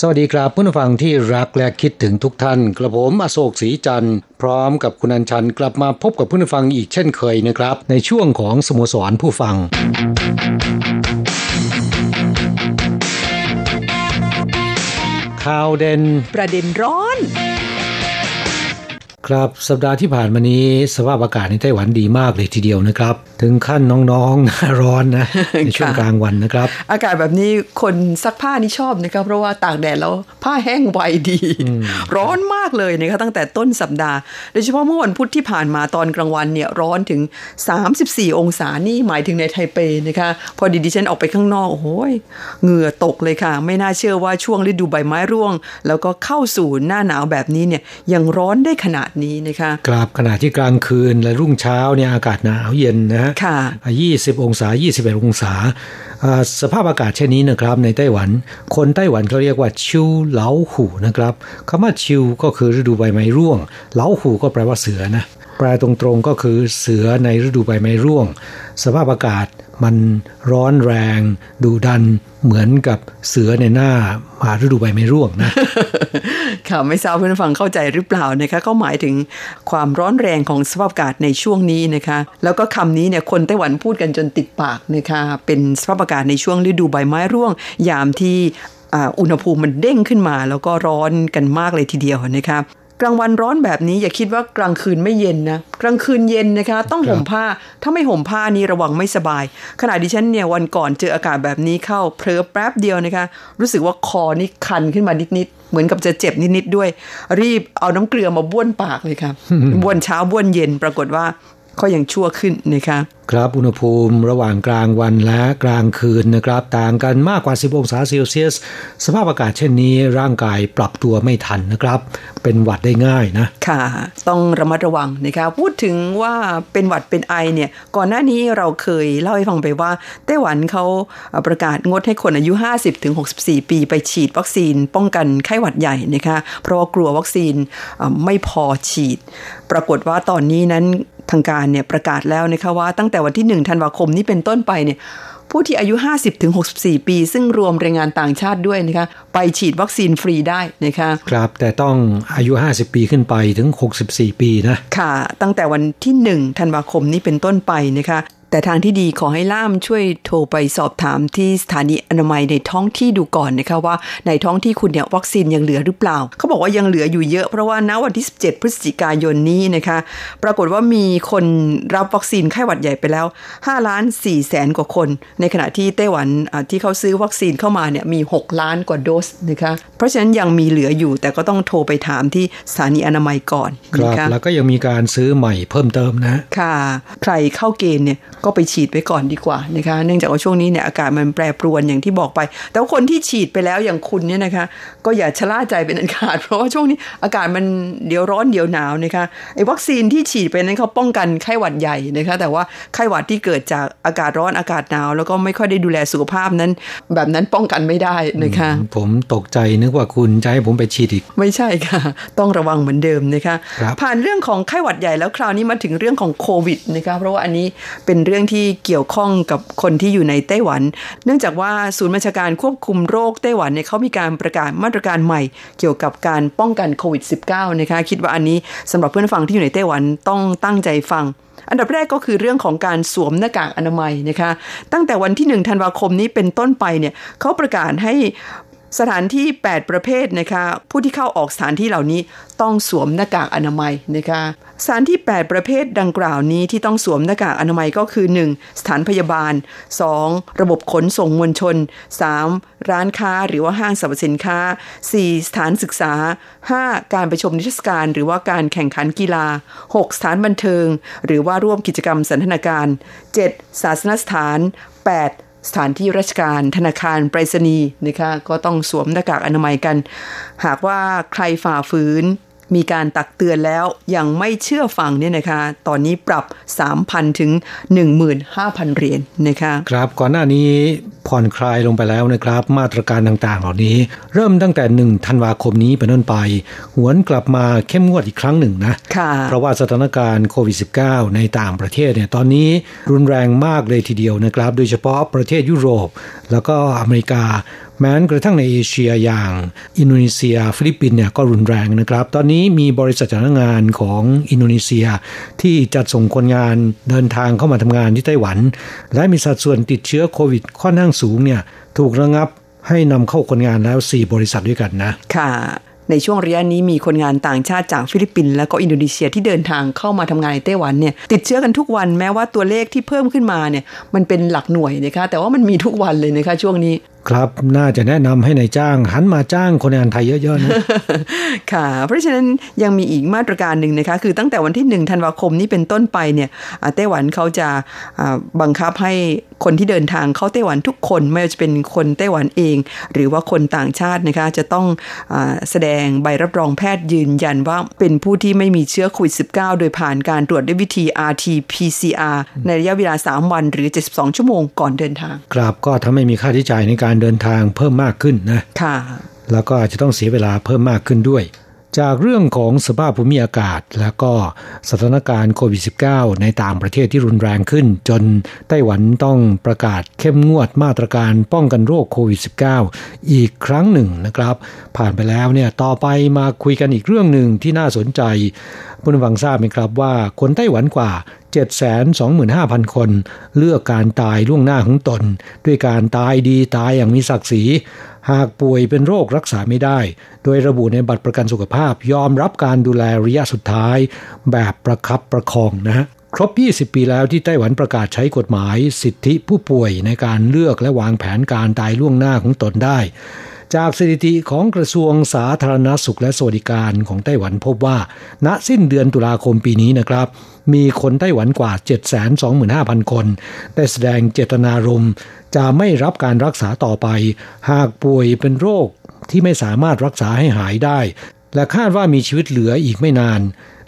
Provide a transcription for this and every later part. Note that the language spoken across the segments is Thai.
สวัสดีครับเพื่อนผู้ฟังที่รักและคิดถึงทุกท่าน กระผมอโศกศรีจันทร์พร้อมกับคุณอัญชันกลับมาพบกับเพื่อนผู้ฟังอีกเช่นเคยนะครับ ในช่วงของสโมสรผู้ฟังข่าวเด่นประเด็นร้อนครับสัปดาห์ที่ผ่านมานี้สภาพอากาศในไต้หวันดีมากเลยทีเดียวนะครับ ถึงขั้นน้องๆหน้าร้อนนะในช่วงกลางวันนะครับ อากาศแบบนี้คนซักผ้านี่ชอบนะครับเพราะว่าตากแดดแล้วผ้าแห้งไวดี ร้อนมากเลยนะคะตั้งแต่ต้นสัปดาห์ โดยเฉพาะเมื่อวันพุธที่ผ่านมาตอนกลางวันเนี่ยร้อนถึง 34 องศานี่หมายถึงในไทเปนะคะ พอดีดิฉันออกไปข้างนอกโอ้โหยเหงื่อตกเลยค่ะ ไม่น่าเชื่อว่าช่วงฤดูใบไม้ร่วง แล้วก็เข้าสู่หน้าหนาวแบบนี้เนี่ยยังร้อนได้ขนาดนี้นะคะกราบขณะที่กลางคืนและรุ่งเช้าเนี่ยอากาศหนาวเย็นนะฮะค่ะ20 องศา 21 องศาอ่าสภาพอากาศเช่นนี้นะครับในไต้หวัน คนไต้หวันเขาเรียกว่าชิวเหลาหูนะครับคำว่าชิวก็คือฤดูใบไม้ร่วง เหลาหูก็แปลว่าเสือนะแปลตรงๆก็คือเสือในฤดูใบไม้ร่วง สภาพอากาศ มันร้อนแรงดุดันเหมือนกับเสือในหน้ามาฤดูใบไม้ร่วงนะ ค่ะไม่ทราบเพื่อนฟังเข้าใจหรือเปล่านะคะก็หมายถึงความร้อนแรงของสภาพอากาศในช่วงนี้นะคะ แล้วก็คำนี้เนี่ยคนไต้หวันพูดกันจนติดปากนะคะเป็นสภาพอากาศในช่วงฤดูใบไม้ร่วง ยามที่อุณหภูมิมันเด้งขึ้นมา แล้วก็ร้อนกันมากเลยทีเดียวนะคะ กลางวันร้อนแบบนี้อย่าคิดว่ากลางคืนไม่เย็นนะกลางคืนเย็นนะคะ ต้องห่มผ้าถ้าไม่ห่มผ้านี่ระวังไม่สบาย ขณะดิฉันเนี่ยวันก่อนเจออากาศแบบนี้เข้าเพลอแป๊บเดียวนะคะ รู้สึกว่าคอนี่คันขึ้นมานิดๆเหมือนกับจะเจ็บนิดๆด้วย รีบเอาน้ำเกลือมาบ้วนปากเลยค่ะบ้วนเช้าบ้วนเย็นปรากฏว่า ก็ยังชั่วขึ้นนะคะครับอุณหภูมิระหว่างกลางวันและกลางคืนนะครับ ต่างกันมากกว่า 10 องศาเซลเซียส สภาพอากาศเช่นนี้ร่างกายปรับตัวไม่ทันนะครับ เป็นหวัดได้ง่ายนะ ค่ะ ต้องระมัดระวังนะคะพูดถึงว่าเป็นหวัดเป็นไอเนี่ย ก่อนหน้านี้เราเคยเล่าให้ฟังไปว่า ไต้หวันเขาประกาศงดให้คนอายุ 50-64 ปีไปฉีดวัคซีนป้องกันไข้หวัดใหญ่นะคะเพราะว่ากลัววัคซีนเอ่อไม่พอฉีด ปรากฏว่าตอนนี้นั้น ทางการเนี่ยประกาศแล้วนะคะว่าตั้งแต่วันที่ 1 ธันวาคมนี้เป็นต้นไปเนี่ยผู้ที่อายุ 50-64 ปี ซึ่งรวมแรงงานต่างชาติด้วยนะคะไปฉีดวัคซีนฟรีได้นะคะครับแต่ต้องอายุ 50 ปีขึ้นไปถึง 64 ปีนะ ค่ะ ตั้งแต่วันที่ 1 ธันวาคมนี้เป็นต้นไปนะคะ แต่ทางที่ดีขอให้ล่ามช่วยโทรไปสอบถามที่สถานีอนามัยในท้องที่ดูก่อนนะคะว่าในท้องที่คุณเนี่ยวัคซีนยังเหลือหรือเปล่า เขาบอกว่ายังเหลืออยู่เยอะเพราะว่าณวันที่ 17 พฤศจิกายนนี้นะคะ ปรากฏว่ามีคนรับวัคซีนไข้หวัดใหญ่ไปแล้ว5ล้าน4แสนกว่าคน ในขณะที่ไต้หวันอ่าที่เขาซื้อวัคซีนเข้ามาเนี่ยมี 6 ล้านกว่าโดสนะคะเพราะฉะนั้นยังมีเหลืออยู่ แต่ก็ต้องโทรไปถามที่สถานีอนามัยก่อนครันะบคะแล้วก็ยังมีการซื้อใหม่เพิ่มเติมนะค่ะ ใครเข้าเกณฑ์เนี่ยก็ไปฉีดไว้ก่อนดีกว่านะคะเนื่องจากว่าช่วงนี้เนี่ยอากาศมันแปรปรวนอย่างที่บอกไป แต่ว่าคนที่ฉีดไปแล้วอย่างคุณเนี่ยนะคะก็อย่าชะล่าใจเป็นอันขาด เพราะว่าช่วงนี้อากาศมันเดี๋ยวร้อนเดี๋ยวหนาวนะคะไอ้วัคซีนที่ฉีดไปนั้นเขาป้องกันไข้หวัดใหญ่นะคะแต่ว่าไข้หวัดที่เกิดจากอากาศร้อนอากาศหนาว แล้วก็ไม่ค่อยได้ดูแลสุขภาพนั้น แบบนั้นป้องกันไม่ได้นะคะผมตกใจนึกว่าคุณจะให้ผมไปฉีดอีก ไม่ใช่ค่ะ ต้องระวังเหมือนเดิมนะคะครับผ่านเรื่องของไข้หวัดใหญ่แล้วคราวนี้มาถึงเรื่องของโควิดนะคะเพราะว่าอันนี้เป็นเรื่องื่องที่เกี่ยวข้องกับคนที่อยู่ในไต้หวัน เนื่องจากว่าศูนย์บัญชาการควบคุมโรคไต้หวันเนี่ยเขามีการประกาศมาตรการใหม่ เกี่ยวกับการป้องกันโควิด -19 นะคะคิดว่าอันนี้สำหรับเพื่อนฟังที่อยู่ในไต้หวันต้องตั้งใจฟังอันดับแรกก็คือเรื่องของการสวมหน้ากากอนามัยนะคะ ตั้งแต่วันที่ 1 ธันวาคมนี้เป็นต้นไปเนี่ยเขาประกาศให้ สถานที่ 8 ประเภทนะคะผู้ที่เข้าออกสถานที่เหล่านี้ต้องสวมหน้ากากอนามัยนะคะสถานที่ 8 ประเภทดังกล่าวนี้ที่ต้องสวมหน้ากากอนามัยก็คือ 1. สถานพยาบาล 2. ระบบขนส่งมวลชน 3. ร้านค้าหรือว่าห้างสรรพสินค้า 4. สถานศึกษา 5. การไปชมนิทรรศการหรือว่าการแข่งขันกีฬา 6. สถานบันเทิง หรือว่าร่วมกิจกรรมสันทนาการ 7. ศาสนสถาน 8. สถานที่ราชการธนาคารไปรษณีย์นะคะก็ต้องสวมหน้ากากอนามัยกัน หากว่าใครฝ่าฝืน มีการตักเตือนแล้วยังไม่เชื่อฟังเนี่ยนะคะ ตอนนี้ปรับ 3,000 ถึง 15,000 เหรียญนะคะ ครับก่อนหน้านี้ผ่อนคลายลงไปแล้วนะครับ มาตรการต่างๆ เหล่านี้ เริ่มตั้งแต่ 1 ธันวาคมนี้เป็นต้นไป หวนกลับมาเข้มงวดอีกครั้งหนึ่งนะค่ะเพราะว่าสถานการณ์โควิด -19 ในต่างประเทศเนี่ยตอนนี้รุนแรงมากเลยทีเดียวนะครับ โดยเฉพาะประเทศยุโรป แล้วก็อเมริกา แม้กระทั่งในเอเชียอย่างอินโดนีเซีย ฟิลิปปินส์เนี่ยก็รุนแรงนะครับ ตอนนี้มีบริษัทจ้างงานของอินโดนีเซีย ที่จัดส่งคนงานเดินทางเข้ามาทำงานที่ไต้หวัน และมีสัดส่วนติดเชื้อโควิดค่อนข้างสูงเนี่ยถูกระงับให้นำเข้าคนงานแล้ว 4 บริษัทด้วยกันนะ ค่ะในช่วงระยะนี้มีคนงานต่างชาติจากฟิลิปปินส์และก็อินโดนีเซียที่เดินทางเข้ามาทำงานในไต้หวันเนี่ยติดเชื้อกันทุกวันแม้ว่าตัวเลขที่เพิ่มขึ้นมาเนี่ยมันเป็นหลักหน่วยนะคะแต่ว่ามันมีทุกวันเลยนะคะช่วงนี้ ครับ น่าจะแนะนำให้นายจ้าง หันมาจ้างคนงานไทยเยอะๆนะค่ะ เพราะฉะนั้นยังมีอีกมาตรการหนึ่งนะคะ คือตั้งแต่วันที่1ธันวาคมนี้เป็นต้นไปเนี่ยอ่าไต้หวันเขาจะบังคับให้ คนที่เดินทางเข้าไต้หวันทุกคนไม่ว่าจะเป็นคนไต้หวันเอง หรือว่าคนต่างชาตินะคะจะต้องอาแสดงใบรับรองแพทย์ยืนยันว่าเป็นผู้ที่ไม่มีเชื้อโควิด -19 โดยผ่านการตรวจด้วยวิธี RT-PCR ในระยะเวลา 3 วันหรือ 72 ชั่วโมงก่อนเดินทาง ครับก็ทำให้มีค่าใช้จ่ายในการเดินทางเพิ่มมากขึ้นนะค่ะแล้วก็อาจจะต้องเสียเวลาเพิ่มมากขึ้นด้วย จากเรื่องของสภาพภูมิอากาศ แล้วก็สถานการณ์โควิด -19 ในต่างประเทศที่รุนแรงขึ้น จนไต้หวันต้องประกาศเข้มงวดมาตรการป้องกันโรคโควิด -19 อีกครั้งหนึ่งนะครับ ผ่านไปแล้วเนี่ยต่อไปมาคุยกันอีกเรื่องหนึ่งที่น่าสนใจผู้นฟังทราบไหมครับว่าคนไต้หวันกว่า 725,000 คน เลือกการตายล่วงหน้าของตน ด้วยการตายดีตายอย่างมีศักดิ์ศรี หากป่วยเป็นโรครักษาไม่ได้ โดยระบุในบัตรประกันสุขภาพ ยอมรับการดูแลระยะสุดท้าย แบบประคับประคองนะฮะครบ 20 ปีแล้วที่ไต้หวันประกาศใช้กฎหมาย สิทธิผู้ป่วยในการเลือกและวางแผนการตายล่วงหน้าของตนได้ จากสถิติของกระทรวงสาธารณสุขและสวัสดิการของไต้หวันพบว่า ณสิ้นเดือนตุลาคมปีนี้นะครับ มีคนไต้หวันกว่า 725,000 คน ได้แสดงเจตนารมณ์จะไม่รับการรักษาต่อไป หากป่วยเป็นโรค ที่ไม่สามารถรักษาให้หายได้ และคาดว่ามีชีวิตเหลืออีกไม่นาน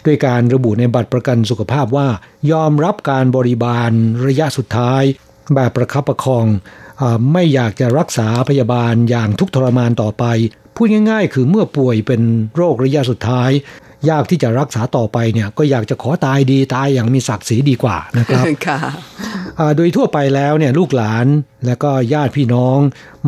ด้วยการระบุในบัตรประกันสุขภาพว่า ยอมรับการบริบาลระยะสุดท้าย แบบประคับประคองอไม่อยากจะรักษาพยาบาลอย่างทุกทรมานต่อไปพูดง่ายๆ คือเมื่อป่วยเป็นโรคระยะสุดท้าย ยากที่จะรักษาต่อไปเนี่ยก็อยากจะขอตายดีตายอย่างมีศักดิ์ศรีดีกว่านะครับค่ะอ่าโดยทั่วไปแล้วเนี่ยลูกหลานและก็ญาติพี่น้อง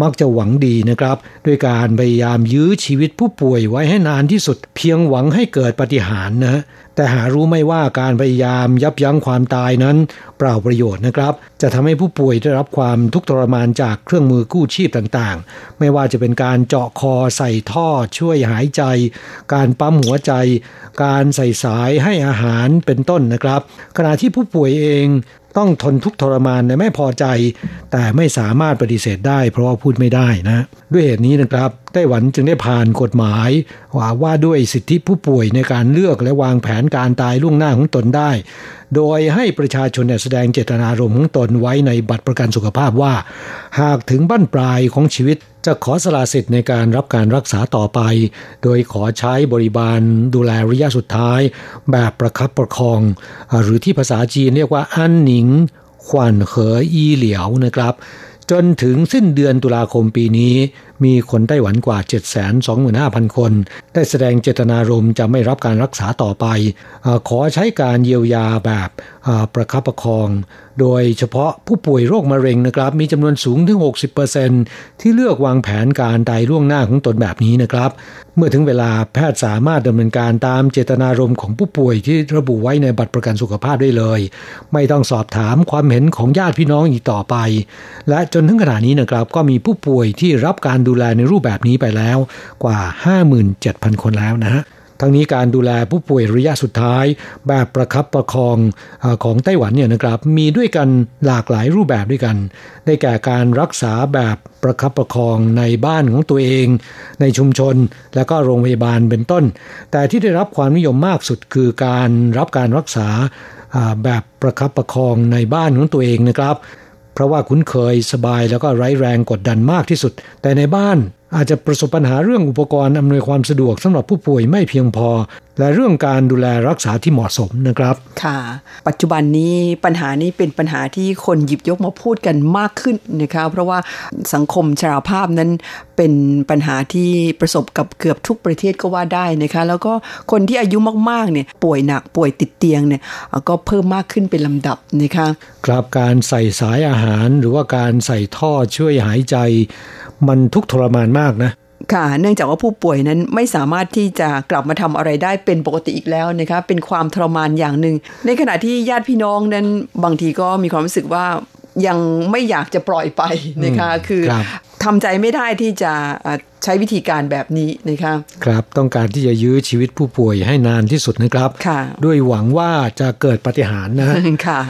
มักจะหวังดีนะครับ ด้วยการพยายามยื้อชีวิตผู้ป่วยไว้ให้นานที่สุด เพียงหวังให้เกิดปาฏิหารย์นะ แต่หารู้ไม่ว่าการพยายามยับยั้งความตายนั้น เปล่าประโยชน์นะครับ จะทำให้ผู้ป่วยได้รับความทุกข์ทรมานจากเครื่องมือกู้ชีพต่างๆ ไม่ว่าจะเป็นการเจาะคอใส่ท่อช่วยหายใจ การปั๊มหัวใจ การใส่สายให้อาหารเป็นต้นนะครับ ขณะที่ผู้ป่วยเอง ต้องทนทุกทรมานในไม่พอใจ แต่ไม่สามารถปฏิเสธได้ เพราะว่าพูดไม่ได้นะ ด้วยเหตุนี้นะครับไต้หวันจึงได้ผ่านกฎหมายว่าว่าด้วยสิทธิผู้ป่วยในการเลือกและวางแผนการตายล่วงหน้าของตนได้ โดยให้ประชาชนแสดงเจตนารมณ์ของตนไว้ในบัตรประกันสุขภาพว่า หากถึงบั้นปลายของชีวิตจะขอสละสิทธิ์ในการรับการรักษาต่อไป โดยขอใช้บริบาลดูแลระยะสุดท้าย แบบประคับประคอง หรือที่ภาษาจีนเรียกว่าอันหนิงขวัญเหออีเหลียวนะครับ จนถึงสิ้นเดือนตุลาคมปีนี้ มีคนไต้หวันกว่า 725,000 คน ได้แสดงเจตนารมณ์จะไม่รับการรักษาต่อไปอขอใช้การเยียวยาแบบประคับประคอง โดยเฉพาะผู้ป่วยโรคมะเร็งนะครับ มีจำนวนสูงถึง 60%ที่เลือกวางแผนการตายล่วงหน้าของตนแบบนี้นะครับ เมื่อถึงเวลาแพทย์สามารถดำเนินการตามเจตนารมณ์ของผู้ป่วยที่ระบุไว้ในบัตรประกันสุขภาพได้เลย ไม่ต้องสอบถามความเห็นของญาติพี่น้องอีกต่อไป และจนถึงขณะนี้นะครับก็มีผู้ป่วยที่รับการดูดูแลในรูปแบบนี้ไปแล้วกว่า 57,000 คนแล้วนะฮะทั้งนี้การดูแลผู้ป่วยระยะสุดท้าย แบบประคับประคองของไต้หวันเนี่ยนะครับ มีด้วยกันหลากหลายรูปแบบด้วยกัน ได้แก่การรักษาแบบประคับประคองในบ้านของตัวเอง ในชุมชนและก็โรงพยาบาลเป็นต้น แต่ที่ได้รับความนิยมมากสุดคือการรับการรักษาแบบประคับประคองในบ้านของตัวเองนะครับ เพราะว่าคุ้นเคยสบายแล้วก็ไร้แรงกดดันมากที่สุด แต่ในบ้านอาจจะประสบปัญหาเรื่องอุปกรณ์อำนวยความสะดวกสำหรับผู้ป่วยไม่เพียงพอ และเรื่องการดูแลรักษาที่เหมาะสมนะครับ ค่ะ ปัจจุบันนี้ปัญหานี้เป็นปัญหาที่คนหยิบยกมาพูดกันมากขึ้นนะคะเพราะว่าสังคมชราภาพนั้นเป็นปัญหาที่ประสบกับเกือบทุกประเทศก็ว่าได้นะคะแล้วก็คนที่อายุมากๆเนี่ยป่วยหนักป่วยติดเตียงเนี่ยก็เพิ่มมากขึ้นเป็นลำดับนะคะครับการใส่สายอาหารหรือว่าการใส่ท่อช่วยหายใจ มันทุกทรมานมากนะ ค่ะ เนื่องจากว่าผู้ป่วยนั้นไม่สามารถที่จะกลับมาทำอะไรได้เป็นปกติอีกแล้วนะคะเป็นความทรมานอย่างหนึ่ง ในขณะที่ญาติพี่น้องนั้นบางทีก็มีความรู้สึกว่ายังไม่อยากจะปล่อยไปนะคะคือคทำใจไม่ได้ที่จะใช้วิธีการแบบนี้นะคะครับต้องการที่จะยื้อชีวิตผู้ป่วยให้นานที่สุดนะครับค่ะด้วยหวังว่าจะเกิดปฏิหารนะค่ะ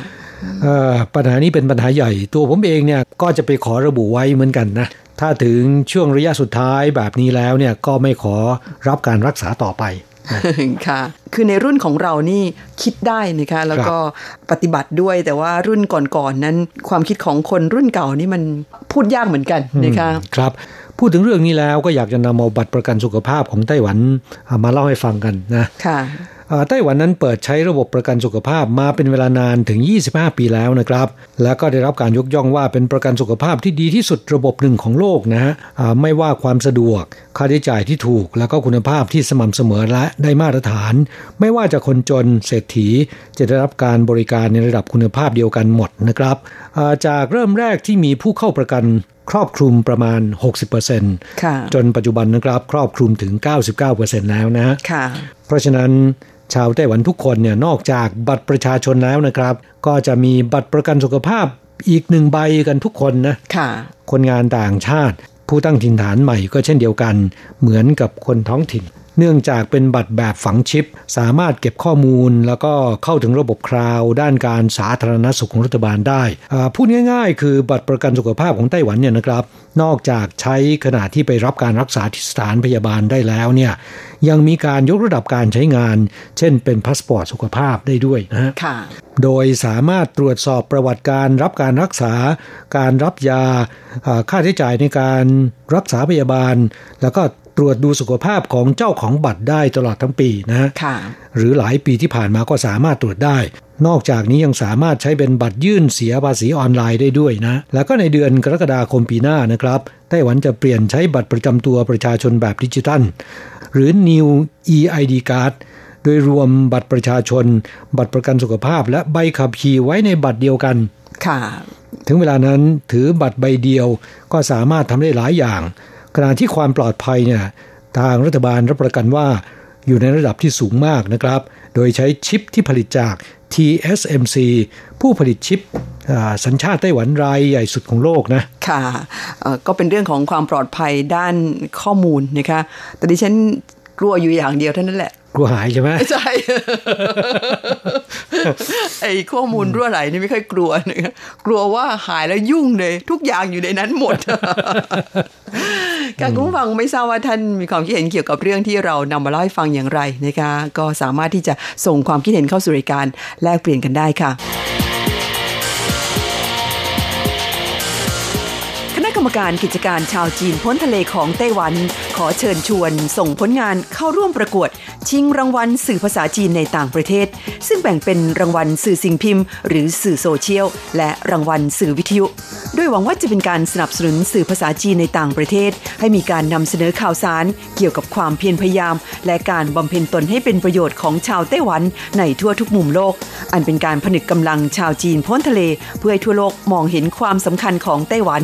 ปัญหานี้เป็นปัญหาใหญ่ตัวผมเองเนี่ยก็จะไปขอระบุไว้เหมือนกันนะ ถ้าถึงช่วงระยะสุดท้ายแบบนี้แล้วเนี่ยก็ไม่ขอรับการรักษาต่อไปค่ะ คือในรุ่นของเรานี่คิดได้นะคะแล้วก็ปฏิบัติด้วยแต่ว่ารุ่นก่อนๆนนั้น ความคิดของคนรุ่นเก่านี่มันพูดยากเหมือนกันนะคะครับพูดถึงเรื่องนี้แล้วก็อยากจะนำเอาบัตรประกันสุขภาพของไต้หวันมาเล่าให้ฟังกันนะค่ะ ไต้หวันนั้นเปิดใช้ระบบประกันสุขภาพมาเป็นเวลานานถึง 25 ปีแล้วนะครับ และก็ได้รับการยกย่องว่าเป็นประกันสุขภาพที่ดีที่สุดระบบหนึ่งของโลกนะฮะไม่ว่าความสะดวก ค่าใช้จ่ายที่ถูก แล้วก็คุณภาพที่สม่ำเสมอและได้มาตรฐาน ไม่ว่าจะคนจนเศรษฐีจะได้รับการบริการในระดับคุณภาพเดียวกันหมดนะครับจากเริ่มแรกที่มีผู้เข้าประกันครอบคลุมประมาณ 60%จนปัจจุบันนะครับ ครอบคลุมถึง 99%แล้วนะ เพราะฉะนั้น ชาวไต้หวันทุกคนเนี่ยนอกจากบัตรประชาชนแล้วนะครับ ก็จะมีบัตรประกันสุขภาพอีกหนึ่งใบกันทุกคนนะค่ะ คนงานต่างชาติ ผู้ตั้งถิ่นฐานใหม่ก็เช่นเดียวกัน เหมือนกับคนท้องถิ่น เนื่องจากเป็นบัตรแบบฝังชิป สามารถเก็บข้อมูล แล้วก็เข้าถึงระบบคลาวด์ด้านการสาธารณสุขของรัฐบาลได้ พูดง่ายๆ คือบัตรประกันสุขภาพของไต้หวันเนี่ยนะครับ นอกจากใช้ขณะที่ไปรับการรักษาที่สถานพยาบาลได้แล้วเนี่ยยังมีการยกระดับการใช้งาน เช่นเป็นพาสปอร์ตสุขภาพได้ด้วยนะค่ะโดยสามารถตรวจสอบประวัติการรับการรักษา การรับยา ค่าใช้จ่ายในการรักษาพยาบาล แล้วก็ ตรวจดูสุขภาพของเจ้าของบัตรได้ตลอดทั้งปีนะค่ะหรือหลายปีที่ผ่านมาก็สามารถตรวจได้ นอกจากนี้ยังสามารถใช้เป็นบัตรยื่นเสียภาษีออนไลน์ได้ด้วยนะ แล้วก็ในเดือนกรกฎาคมปีหน้านะครับไต้หวันจะเปลี่ยนใช้บัตรประจำตัวประชาชนแบบดิจิทัล หรือ New EID Card โดยรวมบัตรประชาชน บัตรประกันสุขภาพ และใบขับขี่ไว้ในบัตรเดียวกัน ค่ะ ถึงเวลานั้นถือบัตรใบเดียวก็สามารถทำได้หลายอย่าง ขณะที่ความปลอดภัยเนี่ยทางรัฐบาลรับประกันว่าอยู่ในระดับที่สูงมากนะครับ โดยใช้ชิปที่ผลิตจาก TSMC ผู้ผลิตชิปสัญชาติไต้หวันรายใหญ่สุดของโลกนะ ค่ะก็เป็นเรื่องของความปลอดภัยด้านข้อมูลนะคะ แต่ดิฉันกลัวอยู่อย่างเดียวเท่านั้นแหละ กลัวหายใช่ไหมใช่ไอ้ข้อมูลรั่วไหลนี่ไม่ค่อยกลัวนะกลัวว่าหายแล้วยุ่งเลย ทุกอย่างอยู่ในนั้นหมดการคุณฟังไม่ทราบว่าท่านมีความคิดเห็นเกี่ยวกับเรื่องที่เรานำมาเล่าให้ฟังอย่างไรนะคะก็สามารถที่จะส่งความคิดเห็นเข้าสู่รายการแลกเปลี่ยนกันได้ค่ะ รรมการกิจการชาวจีนพ้นทะเลของไต้หวัน ขอเชิญชวนส่งผลงานเข้าร่วมประกวด ชิงรางวัลสื่อภาษาจีนในต่างประเทศ ซึ่งแบ่งเป็นรางวัลสื่อสิ่งพิมพ์ หรือสื่อโซเชียล และรางวัลสื่อวิทยุโดยหวังว่าจะเป็นการสนับสนุนสื่อภาษาจีนในต่างประเทศ ให้มีการนำเสนอข่าวสาร เกี่ยวกับความเพียรพยายาม และการบำเพ็ญตนให้เป็นประโยชน์ของชาวไต้หวันในทั่วทุกมุมโลก อันเป็นการผนึกกำลังชาวจีนพ้นทะเล เพื่อให้ทั่วโลกมองเห็นความสำคัญของไต้หวัน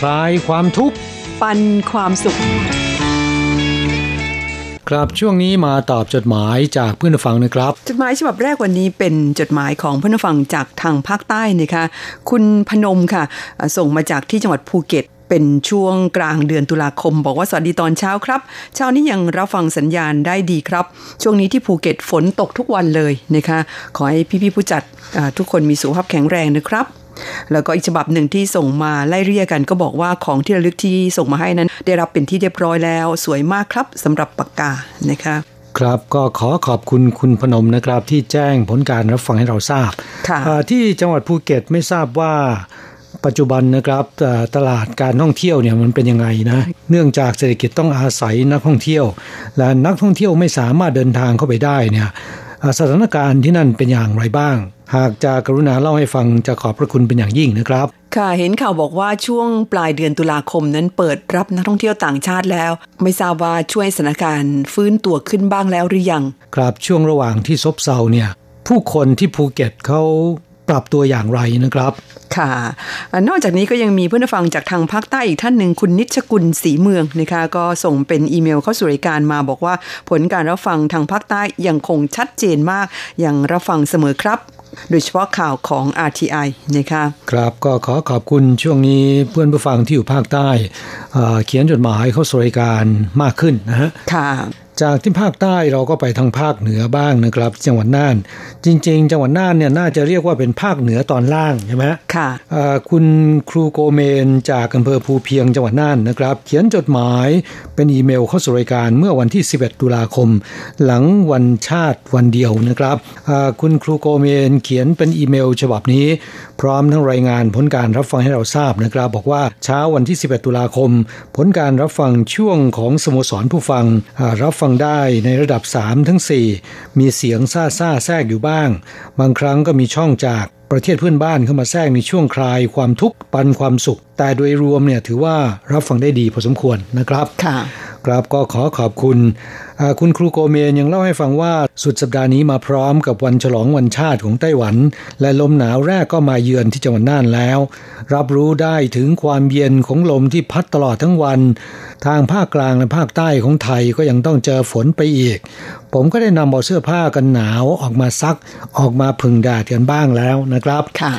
คลายความทุกข์ ปันความสุข ครับช่วงนี้มาตอบจดหมายจากเพื่อนฟังนะครับ จดหมายฉบับแรกวันนี้เป็นจดหมายของเพื่อนฟังจากทางภาคใต้นะคะ คุณพนมค่ะ ส่งมาจากที่จังหวัดภูเก็ตเป็นช่วงกลางเดือนตุลาคม บอกว่าสวัสดีตอนเช้าครับ เช้านี้ยังรับฟังสัญญาณได้ดีครับ ช่วงนี้ที่ภูเก็ตฝนตกทุกวันเลยนะคะ ขอให้พี่ๆผู้จัดทุกคนมีสุขภาพแข็งแรงนะครับ แล้วก็อีกฉบับหนึ่งที่ส่งมาไล่เรียกกันก็บอกว่าของที่ระลึกที่ส่งมาให้นั้น ได้รับเป็นที่เรียบร้อยแล้ว สวยมากครับสำหรับปากกานะคะครับก็ขอขอบคุณคุณพนมนะครับที่แจ้งผลการรับฟังให้เราทราบค่ะที่จังหวัดภูเก็ตไม่ทราบว่าปัจจุบันนะครับตลาดการท่องเที่ยวเนี่ยมันเป็นยังไงนะเนื่องจากเศรษฐกิจต้องอาศัยนักท่องเที่ยว และนักท่องเที่ยวไม่สามารถเดินทางเข้าไปได้เนี่ยสถานการณ์ที่นั่นเป็นอย่างไรบ้าง หากจะกรุณาเล่าให้ฟังจะขอบพระคุณเป็นอย่างยิ่งนะครับ ค่ะเห็นข่าวบอกว่าช่วงปลายเดือนตุลาคมนั้นเปิดรับนักท่องเที่ยวต่างชาติแล้ว ไม่ทราบว่าช่วยสถานการณ์ฟื้นตัวขึ้นบ้างแล้วหรือยัง ครับช่วงระหว่างที่ซบเซาเนี่ย ผู้คนที่ภูเก็ตเขาปรับตัวอย่างไรนะครับค่ะ นอกจากนี้ก็ยังมีเพื่อนฟังจากทางภาคใต้อีกท่านหนึ่งคุณนิชกุลศรีเมืองนะคะก็ส่งเป็นอีเมลเข้าสู่รายการมาบอกว่า ผลการรับฟังทางภาคใต้ยังคงชัดเจนมากยังรับฟังเสมอครับ โดยเฉพาะข่าวของ RTI นะคะครับก็ขอขอบคุณช่วงนี้เพื่อนผู้ฟังที่อยู่ภาคใต้เขียนจดหมายเข้าสู่รายการมากขึ้นนะฮะค่ะ จากที่ภาคใต้เราก็ไปทางภาคเหนือบ้างนะครับ จังหวัดน่าน จริง ๆ จังหวัดน่านเนี่ยน่าจะเรียกว่าเป็นภาคเหนือตอนล่างใช่ไหมค่ะคุณครูโกเมนจากอำเภอภูเพียงจังหวัดน่านนะครับ เขียนจดหมายเป็นอีเมลเข้าสู่รายการเมื่อวันที่ 11 ตุลาคม หลังวันชาติวันเดียวนะครับคุณครูโกเมนเขียนเป็นอีเมล ฉบับนี้ พร้อมทั้งรายงานผลการรับฟังให้เราทราบนะครับ บอกว่าเช้าวันที่ 11 ตุลาคม ผลการรับฟังช่วงของสโมสรผู้ฟังรับฟังได้ในระดับ3ทั้ง4มีเสียงซ่าซ่าแทรกอยู่บ้าง บางครั้งก็มีช่องจากประเทศเพื่อนบ้านเข้ามาแทรกในช่วงคลายความทุกข์ปันความสุข แต่โดยรวมเนี่ยถือว่ารับฟังได้ดีพอสมควรนะครับค่ะครับก็ขอขอบคุณ คุณครูโกเมนยังเล่าให้ฟังว่าสุดสัปดาห์นี้มาพร้อมกับวันฉลองวันชาติของไต้หวัน และลมหนาวแรกก็มาเยือนที่จังหวัดน่านแล้ว รับรู้ได้ถึงความเย็นของลมที่พัดตลอดทั้งวัน ทางภาคกลางและภาคใต้ของไทยก็ยังต้องเจอฝนไปอีก ผมก็ได้นำเอาเสื้อผ้ากันหนาวออกมาซักออกมาพึ่งแดดกันบ้างแล้วนะครับค่ะ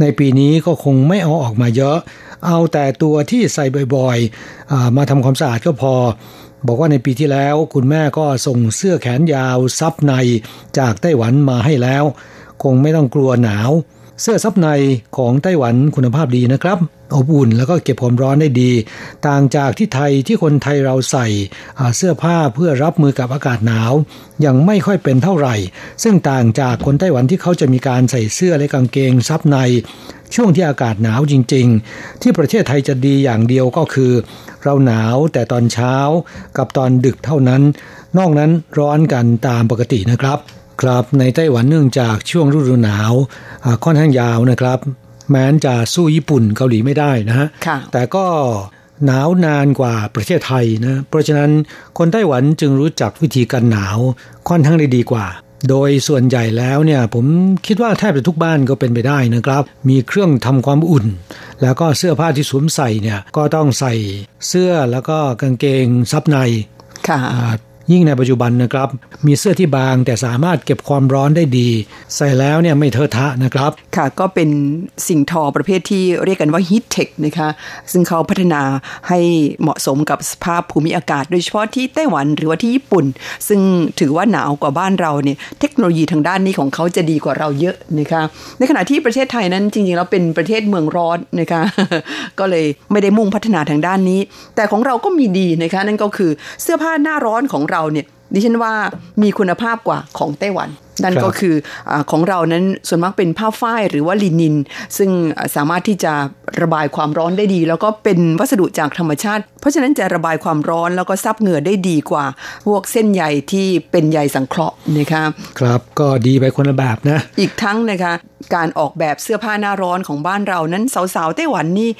ในปีนี้ก็คงไม่เอาออกมาเยอะ เอาแต่ตัวที่ใส่บ่อยๆ มาทำความสะอาดก็พอ บอกว่าในปีที่แล้วคุณแม่ก็ส่งเสื้อแขนยาวซับในจากไต้หวันมาให้แล้ว คงไม่ต้องกลัวหนาว เสื้อซับในของไต้หวันคุณภาพดีนะครับอบอุ่นแล้วก็เก็บความร้อนได้ดี ต่างจากที่ไทยที่คนไทยเราใส่เสื้อผ้าเพื่อรับมือกับอากาศหนาวยังไม่ค่อยเป็นเท่าไหร่ ซึ่งต่างจากคนไต้หวันที่เขาจะมีการใส่เสื้อและกางเกงซับใน ช่วงที่อากาศหนาวจริง ๆ ที่ประเทศไทยจะดีอย่างเดียวก็คือ เราหนาวแต่ตอนเช้ากับตอนดึกเท่านั้น นอกนั้นร้อนกันตามปกตินะครับ ครับในไต้หวันเนื่องจากช่วงฤดูหนาวค่อนข้างยาวนะครับ แม้นจะสู้ญี่ปุ่นเกาหลีไม่ได้นะฮะค่ะแต่ก็หนาวนานกว่าประเทศไทยนะ เพราะฉะนั้นคนไต้หวันจึงรู้จักวิธีการหนาวค่อนข้างได้ดีกว่า โดยส่วนใหญ่แล้วเนี่ยผมคิดว่าแทบจะทุกบ้านก็เป็นไปได้นะครับ มีเครื่องทำความอุ่น แล้วก็เสื้อผ้าที่สวมใส่เนี่ยก็ต้องใส่เสื้อแล้วก็กางเกงซับในค่ะ ยิ่งในปัจจุบันนะครับ มีเสื้อที่บางแต่สามารถเก็บความร้อนได้ดี ใส่แล้วเนี่ยไม่เทอะทะนะครับ ค่ะก็เป็นสิ่งทอประเภทที่เรียกกันว่า Heat Tech นะคะซึ่งเขาพัฒนาให้เหมาะสมกับสภาพภูมิอากาศ โดยเฉพาะที่ไต้หวันหรือว่าที่ญี่ปุ่น ซึ่งถือว่าหนาวกว่าบ้านเราเนี่ยเทคโนโลยีทางด้านนี้ของเขาจะดีกว่าเราเยอะนะคะในขณะที่ประเทศไทยนั้นจริงๆแล้วเป็นประเทศเมืองร้อนนะคะก็เลยไม่ได้มุ่งพัฒนาทางด้านนี้ แต่ของเราก็มีดีนะคะนั่นก็คือเสื้อผ้าหน้าร้อนของเราเนี่ย ดิฉันว่ามีคุณภาพกว่าของไต้หวัน นั่นก็คืออของเรานั้นส่วนมากเป็นผ้าฝ้ายหรือว่าลินิน ซึ่งสามารถที่จะระบายความร้อนได้ดี แล้วก็เป็นวัสดุจากธรรมชาติ เพราะฉะนั้นจะระบายความร้อนแล้วก็ซับเหงื่อได้ดีกว่า พวกเส้นใยที่เป็นใยสังเคราะห์นะคะครับก็ดีไปคนละแบบนะ อีกทั้งนะคะการออกแบบเสื้อผ้าหน้าร้อนของบ้านเรานั้นสาวๆไต้หวันนี่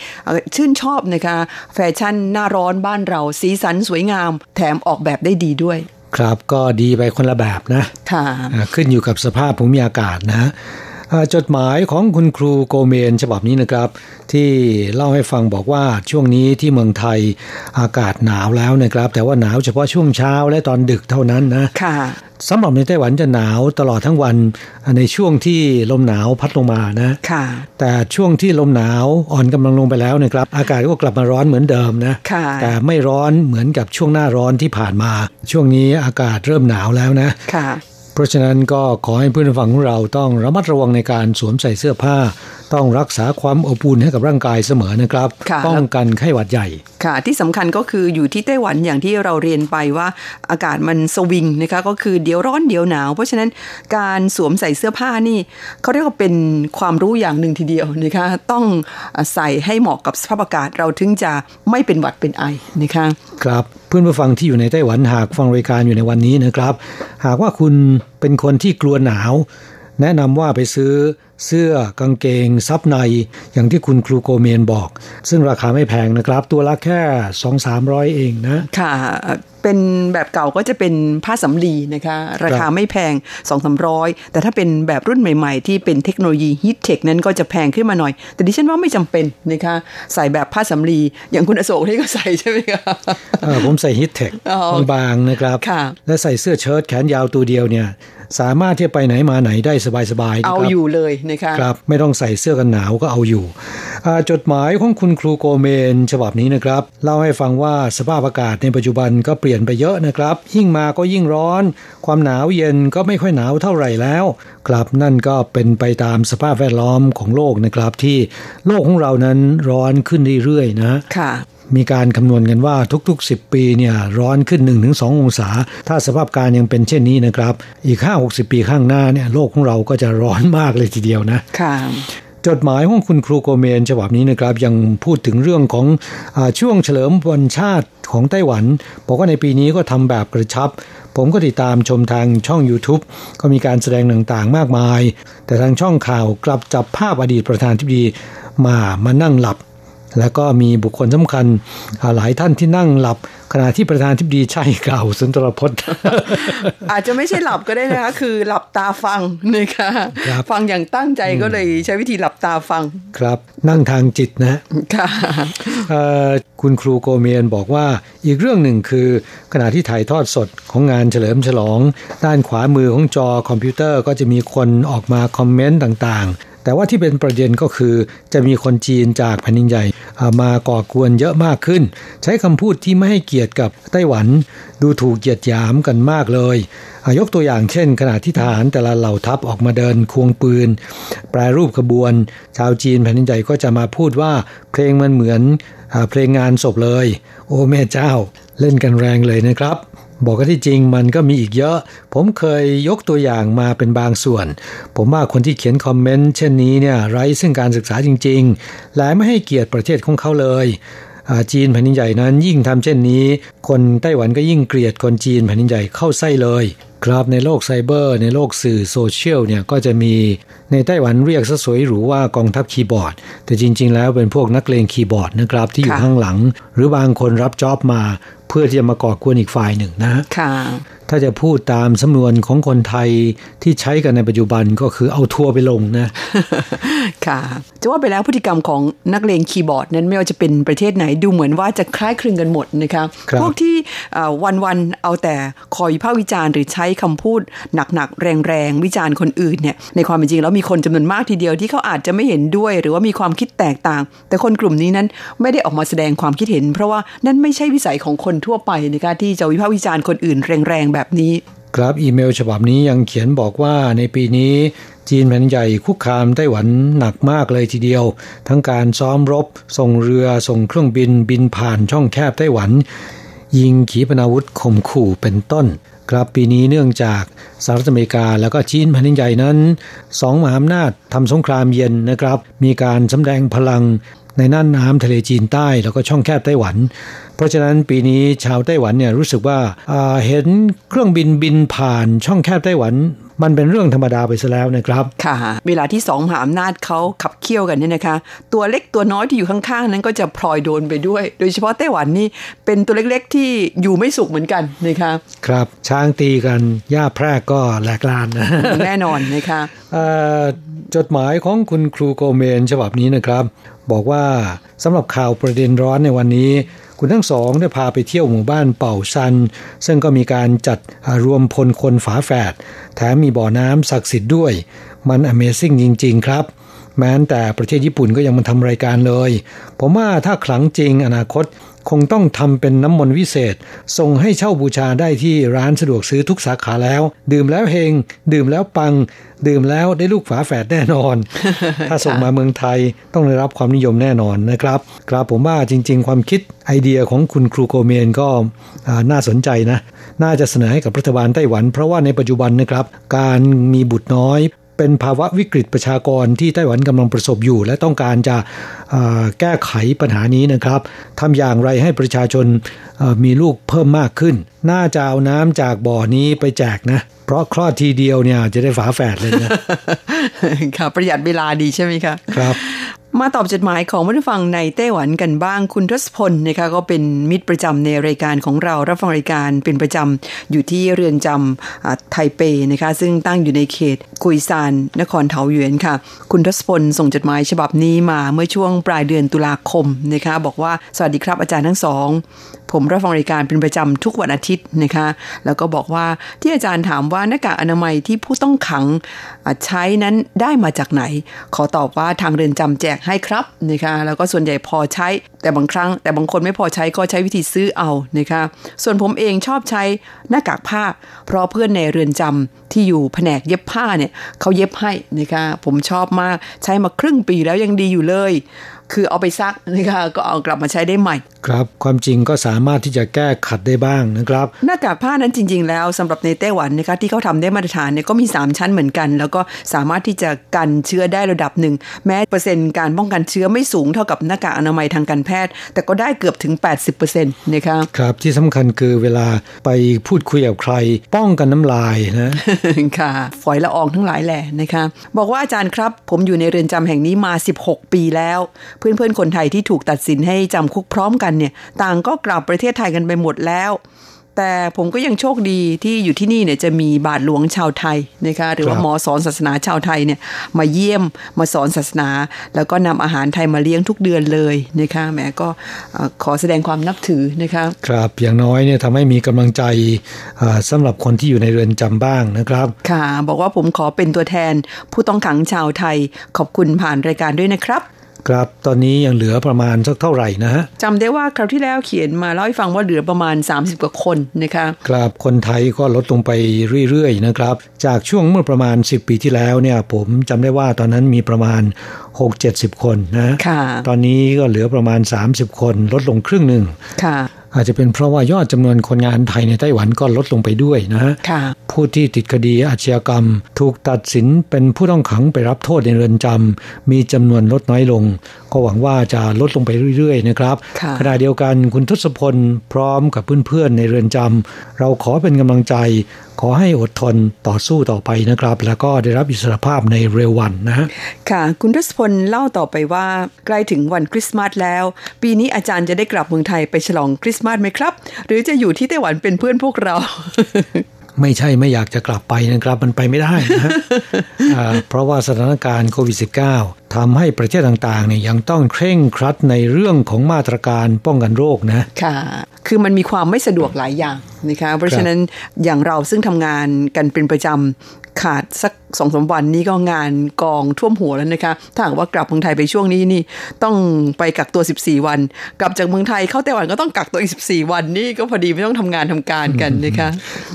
ชื่นชอบนะคะแฟชั่นหน้าร้อนบ้านเราสีสันสวยงาม แถมออกแบบได้ดีด้วย ครับก็ดีไปคนละแบบนะค่ะขึ้นอยู่กับสภาพภูมิอากาศนะ จดหมายของคุณครูโกเมนฉบับนี้นะครับ ที่เล่าให้ฟังบอกว่าช่วงนี้ที่เมืองไทยอากาศหนาวแล้วนะครับ แต่ว่าหนาวเฉพาะช่วงเช้าและตอนดึกเท่านั้นนะค่ะสำหรับในไต้หวันจะหนาวตลอดทั้งวันในช่วงที่ลมหนาวพัดลงมานะค่ะ แต่ช่วงที่ลมหนาวอ่อนกำลังลงไปแล้วนะครับ อากาศก็กลับมาร้อนเหมือนเดิมนะค่ะแต่ไม่ร้อนเหมือนกับช่วงหน้าร้อนที่ผ่านมา ช่วงนี้อากาศเริ่มหนาวแล้วนะค่ะ เพราะฉะนั้นก็ขอให้เพื่อนฟังของเราต้องระมัดระวังในการสวมใส่เสื้อผ้าต้องรักษาความอบอุ่นให้กับร่างกายเสมอนะครับค่ะป้องกันไข้หวัดใหญ่ค่ะ ที่สำคัญก็คืออยู่ที่ไต้หวันอย่างที่เราเรียนไปว่าอากาศมันสวิงนะคะก็คือเดี๋ยวร้อนเดี๋ยวหนาว เพราะฉะนั้นการสวมใส่เสื้อผ้านี่เขาเรียกว่าเป็นความรู้อย่างหนึ่งทีเดียวนะคะต้องใส่ให้เหมาะกับสภาพอากาศเราถึงจะไม่เป็นหวัดเป็นไอนะคะครับเพื่อนผู้ฟังที่อยู่ในไต้หวันหากฟังรายการอยู่ในวันนี้นะครับ หากว่าคุณเป็นคนที่กลัวหนาว แนะนำว่าไปซื้อ เสื้อกางเกงซับในอย่างที่คุณครูโกเมนบอก ซึ่งราคาไม่แพงนะครับ ตัวละแค่2-300เองนะ ค่ะ เป็นแบบเก่าก็จะเป็นผ้าสำลีนะคะ ราคาไม่แพง2 3 0 0แต่ถ้าเป็นแบบรุ่นใหม่ๆ ที่เป็นเทคโนโลยีฮิตเทคนั้นก็จะแพงขึ้นมาหน่อย แต่ดิฉันว่าไม่จำเป็นนะคะ ใส่แบบผ้าสำลีอย่างคุณอโศกนี่ก็ใส่ใช่ไหมคะเออผมใส่ฮิตเทคอ๋อบางๆนะครับค่ะและใส่เสื้อเชิ้ตแขนยาวตัวเดียวเนี่ยสามารถที่จะไปไหนมาไหนได้สบายๆนะเอาครับอยู่เลยนะคะครับไม่ต้องใส่เสื้อกันหนาวก็เอาอยู่อ่าจดหมายของคุณครูโกเมน ฉบับนี้นะครับ เล่าให้ฟังว่าสภาพอากาศในปัจจุบันก็เปลี่ยนไปเยอะนะครับ ยิ่งมาก็ยิ่งร้อน ความหนาวเย็นก็ไม่ค่อยหนาวเท่าไหร่แล้วครับนั่นก็เป็นไปตามสภาพแวดล้อมของโลกนะครับที่โลกของเรานั้นร้อนขึ้นเรื่อยๆนะค่ะ มีการคำนวณกันว่าทุก ๆ 10 ปีเนี่ยร้อนขึ้น 1-2 องศา ถ้าสภาพการยังเป็นเช่นนี้นะครับ อีก 5-60 ปีข้างหน้าเนี่ยโลกของเราก็จะร้อนมากเลยทีเดียวนะค่ะจดหมายของคุณครูโกเมนฉบับนี้นะครับยังพูดถึงเรื่องของอาช่วงเฉลิมวันชาติของไต้หวันบอกว่าในปีนี้ก็ทำแบบกระชับ ผมก็ติดตามชมทางช่อง YouTube ก็มีการแสดงต่างๆมากมาย แต่ทางช่องข่าวกลับจับภาพอดีตประธานทิบดีมามานั่งหลับ แล้วก็มีบุคคลสำคัญอ่าหลายท่านที่นั่งหลับ ขณะที่ประธานทิบดีชัยเก่าสุนทรพจน์ อาจจะไม่ใช่หลับก็ได้นะคะ คือหลับตาฟังนะคะครับฟังอย่างตั้งใจก็เลยใช้วิธีหลับตาฟังครับ นั่งทางจิตนะค่ะเอ่อคุณครูโกเมียนบอกว่าอีกเรื่องหนึ่งคือ ขณะที่ถ่ายทอดสดของงานเฉลิมฉลอง ด้านขวามือของจอคอมพิวเตอร์ก็จะมีคนออกมาคอมเมนต์ต่างๆแต่ว่าที่เป็นประเด็นก็คือจะมีคนจีนจากแผ่นดินใหญ่อ่า มาก่อกวนเยอะมากขึ้น ใช้คำพูดที่ไม่ให้เกียรติกับไต้หวัน ดูถูกเกียดหยามกันมากเลยยกตัวอย่างเช่น ขณะที่ทหารแต่ละเหล่าทัพออกมาเดินควงปืน แปรรูปขบวน ชาวจีนแผ่นดินใหญ่ก็จะมาพูดว่าเพลงมันเหมือนเพลงงานศพเลย โอ้แม่เจ้า เล่นกันแรงเลยนะครับ บอกกันที่จริงมันก็มีอีกเยอะ ผมเคยยกตัวอย่างมาเป็นบางส่วน ผมว่าคนที่เขียนคอมเมนต์เช่นนี้เนี่ยไร้ซึ่งการศึกษาจริง ๆ และไม่ให้เกียรติประเทศของเขาเลย จีนแผ่นดินใหญ่นั้นยิ่งทำเช่นนี้ คนไต้หวันก็ยิ่งเกลียดคนจีนแผ่นดินใหญ่เข้าไส้เลย ครับในโลกไซเบอร์ ในโลกสื่อโซเชียลเนี่ยก็จะมีในไต้หวันเรียกซะสวยหรูว่ากองทัพคีย์บอร์ด แต่จริง ๆ แล้วเป็นพวกนักเลงคีย์บอร์ดนะครับที่อยู่ข้างหลัง หรือบางคนรับจ็อบมา เพื่อที่จะมาก่อกวนอีกฝ่ายหนึ่งนะค่ะ ถ้าจะพูดตามสำนวนของคนไทยที่ใช้กันในปัจจุบันก็คือเอาทัวร์ไปลงนะ ค่ะ จะว่าไปแล้วพฤติกรรมของนักเลงคีย์บอร์ดนั้นไม่ว่าจะเป็นประเทศไหนดูเหมือนว่าจะคล้ายคลึงกันหมดนะคะครับพวกที่วันวันๆเอาแต่คอยวิพากษ์วิจารณ์หรือใช้คำพูดหนักๆแรงๆวิจารณ์คนอื่นเนี่ยในความเป็นจริงแล้วมีคนจำนวนมากทีเดียวที่เขาอาจจะไม่เห็นด้วย หรือว่ามีความคิดแตกต่าง แต่คนกลุ่มนี้นั้นไม่ได้ออกมาแสดงความคิดเห็น เพราะว่านั่นไม่ใช่วิสัยของคนทั่วไปนะคะที่จะวิพากษ์วิจารณ์คนอื่นแรงๆแบบนี้ ครับอีเมลฉบับนี้ยังเขียนบอกว่าในปีนี้จีนแผ่นใหญ่คุกคามไต้หวันหนักมากเลยทีเดียว ทั้งการซ้อมรบ ส่งเรือส่งเครื่องบินบินผ่านช่องแคบไต้หวัน ยิงขีปนาวุธข่มขู่เป็นต้น ครับปีนี้เนื่องจากสหรัฐอเมริกาแล้วก็จีนแผ่นดินใหญ่นั้นสองมหาอำนาจทำสงครามเย็นนะครับ มีการสำแดงพลัง ในน่านน้ำทะเลจีนใต้แล้วก็ช่องแคบไต้หวัน เพราะฉะนั้นปีนี้ชาวไต้หวันเนี่ยรู้สึกว่าเห็นเครื่องบินบินผ่านช่องแคบไต้หวันมันเป็นเรื่องธรรมดาไปซะแล้วนะครับ ค่ะ เวลาที่สองมหาอำนาจเขาขับเคี่ยวกันเนี่ยนะคะ ตัวเล็กตัวน้อยที่อยู่ข้างๆ นั้นก็จะพลอยโดนไปด้วย โดยเฉพาะไต้หวันนี่เป็นตัวเล็กๆที่อยู่ไม่สุขเหมือนกันนะคะครับ ช้างตีกันหญ้าแพรกก็แหลกลานนะแน่นอนนะคะจดหมายของคุณครูโกเมนฉบับนี้นะครับ บอกว่าสำหรับข่าวประเด็นร้อนในวันนี้ คุณทั้งสองได้พาไปเที่ยวหมู่บ้านเป่าซัน ซึ่งก็มีการจัดรวมพลคนฝาแฝดแถมมีบ่อน้ำศักดิ์สิทธิ์ด้วย มัน Amazing จริง ๆ ครับ แม้แต่ประเทศญี่ปุ่นก็ยังมาทำรายการเลย ผมว่าถ้าขลังจริงอนาคต คงต้องทำเป็นน้ำมนต์วิเศษ ส่งให้เช่าบูชาได้ที่ร้านสะดวกซื้อทุกสาขาแล้ว ดื่มแล้วเฮง ดื่มแล้วปัง ดื่มแล้วได้ลูกฝาแฝดแน่นอน ถ้าส่งมาเมืองไทยต้องได้รับความนิยมแน่นอนนะครับกราบผมว่าจริง ๆ ความคิดไอเดียของคุณครูโกเมนก็น่าสนใจนะ น่าจะเสนอให้กับรัฐบาลไต้หวัน เพราะว่าในปัจจุบันนะครับ การมีบุตรน้อย เป็นภาวะวิกฤตประชากรที่ไต้หวันกำลังประสบอยู่ และต้องการจะแก้ไขปัญหานี้นะครับทำอย่างไรให้ประชาชนมีลูกเพิ่มมากขึ้น น่าจะเอาน้ำจากบ่อนี้ไปแจกนะเพราะคลอดทีเดียวเนี่ยจะได้ฝาแฝดเลยนะค่ะประหยัดเวลาดีใช่ไหมคะครับ มาตอบจดหมายของผู้ฟังในไต้หวันกันบ้างคุณทศพลนะคะก็เป็นมิตรประจำในรายการของเรารับฟังรายการเป็นประจำอยู่ที่เรือนจำไทเปนะคะซึ่งตั้งอยู่ในเขตกุยซานนครเทาหยวนค่ะ คุณทศพลส่งจดหมายฉบับนี้มาเมื่อช่วงปลายเดือนตุลาคมนะคะบอกว่าสวัสดีครับอาจารย์ทั้งสองผมรับฟังรายการเป็นประจำทุกวันอาทิตย์นะคะ แล้วก็บอกว่าที่อาจารย์ถามว่าหน้ากากอนามัยที่ผู้ต้องขังใช้นั้นได้มาจากไหน ขอตอบว่าทางเรือนจำแจกให้ครับนะคะ แล้วก็ส่วนใหญ่พอใช้ แต่บางครั้ง แต่บางคนไม่พอใช้ก็ใช้วิธีซื้อเอานะคะ ส่วนผมเองชอบใช้หน้ากากผ้า เพราะเพื่อนในเรือนจำที่อยู่แผนกเย็บผ้าเนี่ยเขาเย็บให้นะคะ ผมชอบมากใช้มาครึ่งปีแล้วยังดีอยู่เลย คือเอาไปซักนะคะก็เอากลับมาใช้ได้ใหม่ ครับความจริงก็สามารถที่จะแก้ขัดได้บ้างนะครับ หน้ากากผ้านั้นจริง ๆ แล้วสำหรับในไต้หวันนะคะที่เขาทำได้มาตรฐานเนี่ยก็มี 3 ชั้นเหมือนกัน แล้วก็สามารถที่จะกันเชื้อได้ระดับหนึ่ง แม้เปอร์เซ็นต์การป้องกันเชื้อไม่สูงเท่ากับหน้ากากอนามัยทางการแพทย์ แต่ก็ได้เกือบถึง 80%นะคะครับที่สำคัญคือเวลาไปพูดคุยกับใคร ป้องกันน้ำลายนะค่ะฝอยละอองทั้งหลายแหละนะคะบอกว่าอาจารย์ครับ ผมอยู่ในเรือนจำแห่งนี้มา 16 ปีแล้วเพื่อนๆคนไทยที่ถูกตัดสินให้จำคุกพร้อมกันเนี่ย ต่างก็กลับประเทศไทยกันไปหมดแล้ว แต่ผมก็ยังโชคดีที่อยู่ที่นี่เนี่ยจะมีบาทหลวงชาวไทยนะคะหรือว่าหมอสอนศาสนาชาวไทยเนี่ยมาเยี่ยมมาสอนศาสนา แล้วก็นำอาหารไทยมาเลี้ยงทุกเดือนเลยนะคะแม่ก็ขอแสดงความนับถือนะคะครับอย่างน้อยเนี่ยทำให้มีกำลังใจสำหรับคนที่อยู่ในเรือนจำบ้างนะครับค่ะบอกว่าผมขอเป็นตัวแทนผู้ต้องขังชาวไทยขอบคุณผ่านรายการด้วยนะครับ ครับ ตอนนี้ยังเหลือประมาณสักเท่าไหร่นะฮะจำได้ว่าคราวที่แล้วเขียนมาเล่าให้ฟังว่าเหลือประมาณ 30 กว่าคนนะคะครับคนไทยก็ลดลงไปเรื่อยๆนะครับ จากช่วงเมื่อประมาณ 10 ปีที่แล้วเนี่ยผมจำได้ว่าตอนนั้นมีประมาณ 6-70 คนนะะตอนนี้ก็เหลือประมาณ 30 คนลดลงครึ่งหนึ่งค่ะ อาจจะเป็นเพราะว่ายอดจำนวนคนงานไทยในไต้หวันก็ลดลงไปด้วยนะฮะผู้ที่ติดคดีอาชญากรรม ถูกตัดสินเป็นผู้ต้องขังไปรับโทษในเรือนจำมีจำนวนลดน้อยลง ก็หวังว่าจะลดลงไปเรื่อยๆนะครับขณะเดียวกันคุณทศพลพร้อมกับเพื่อนๆในเรือนจำเราขอเป็นกำลังใจ ขอให้อดทนต่อสู้ต่อไปนะครับ แล้วก็ได้รับอิสรภาพในเร็ววันนะค่ะ คุณทศพลเล่าต่อไปว่า ใกล้ถึงวันคริสต์มาสแล้ว ปีนี้อาจารย์จะได้กลับเมืองไทยไปฉลองคริสต์มาสไหมครับ หรือจะอยู่ที่ไต้หวันเป็นเพื่อนพวกเรา ไม่ใช่ไม่อยากจะกลับไปนะครับมันไปไม่ได้นะเพราะว่าสถานการณ์โควิด -19 ทำให้ประเทศต่างๆเนี่ยยังต้องเคร่งครัดในเรื่องของมาตรการป้องกันโรคนะค่ะ คือมันมีความไม่สะดวกหลายอย่างนะคะเพราะฉะนั้นอย่างเราซึ่งทำงานกันเป็นประจำ ขาดสักสองสาวันนี้ก็งานกองท่วมหัวแล้วนะคะ ถ้าหากว่ากลับเมืองไทยไปช่วงนี้นี่ต้องไปกักตัว 14 วัน กลับจากเมืองไทยเข้าไต้หวันก็ต้องกักตัวอีก14 วันนี่ก็พอดีไม่ต้องทำงานทำการกันนะคะ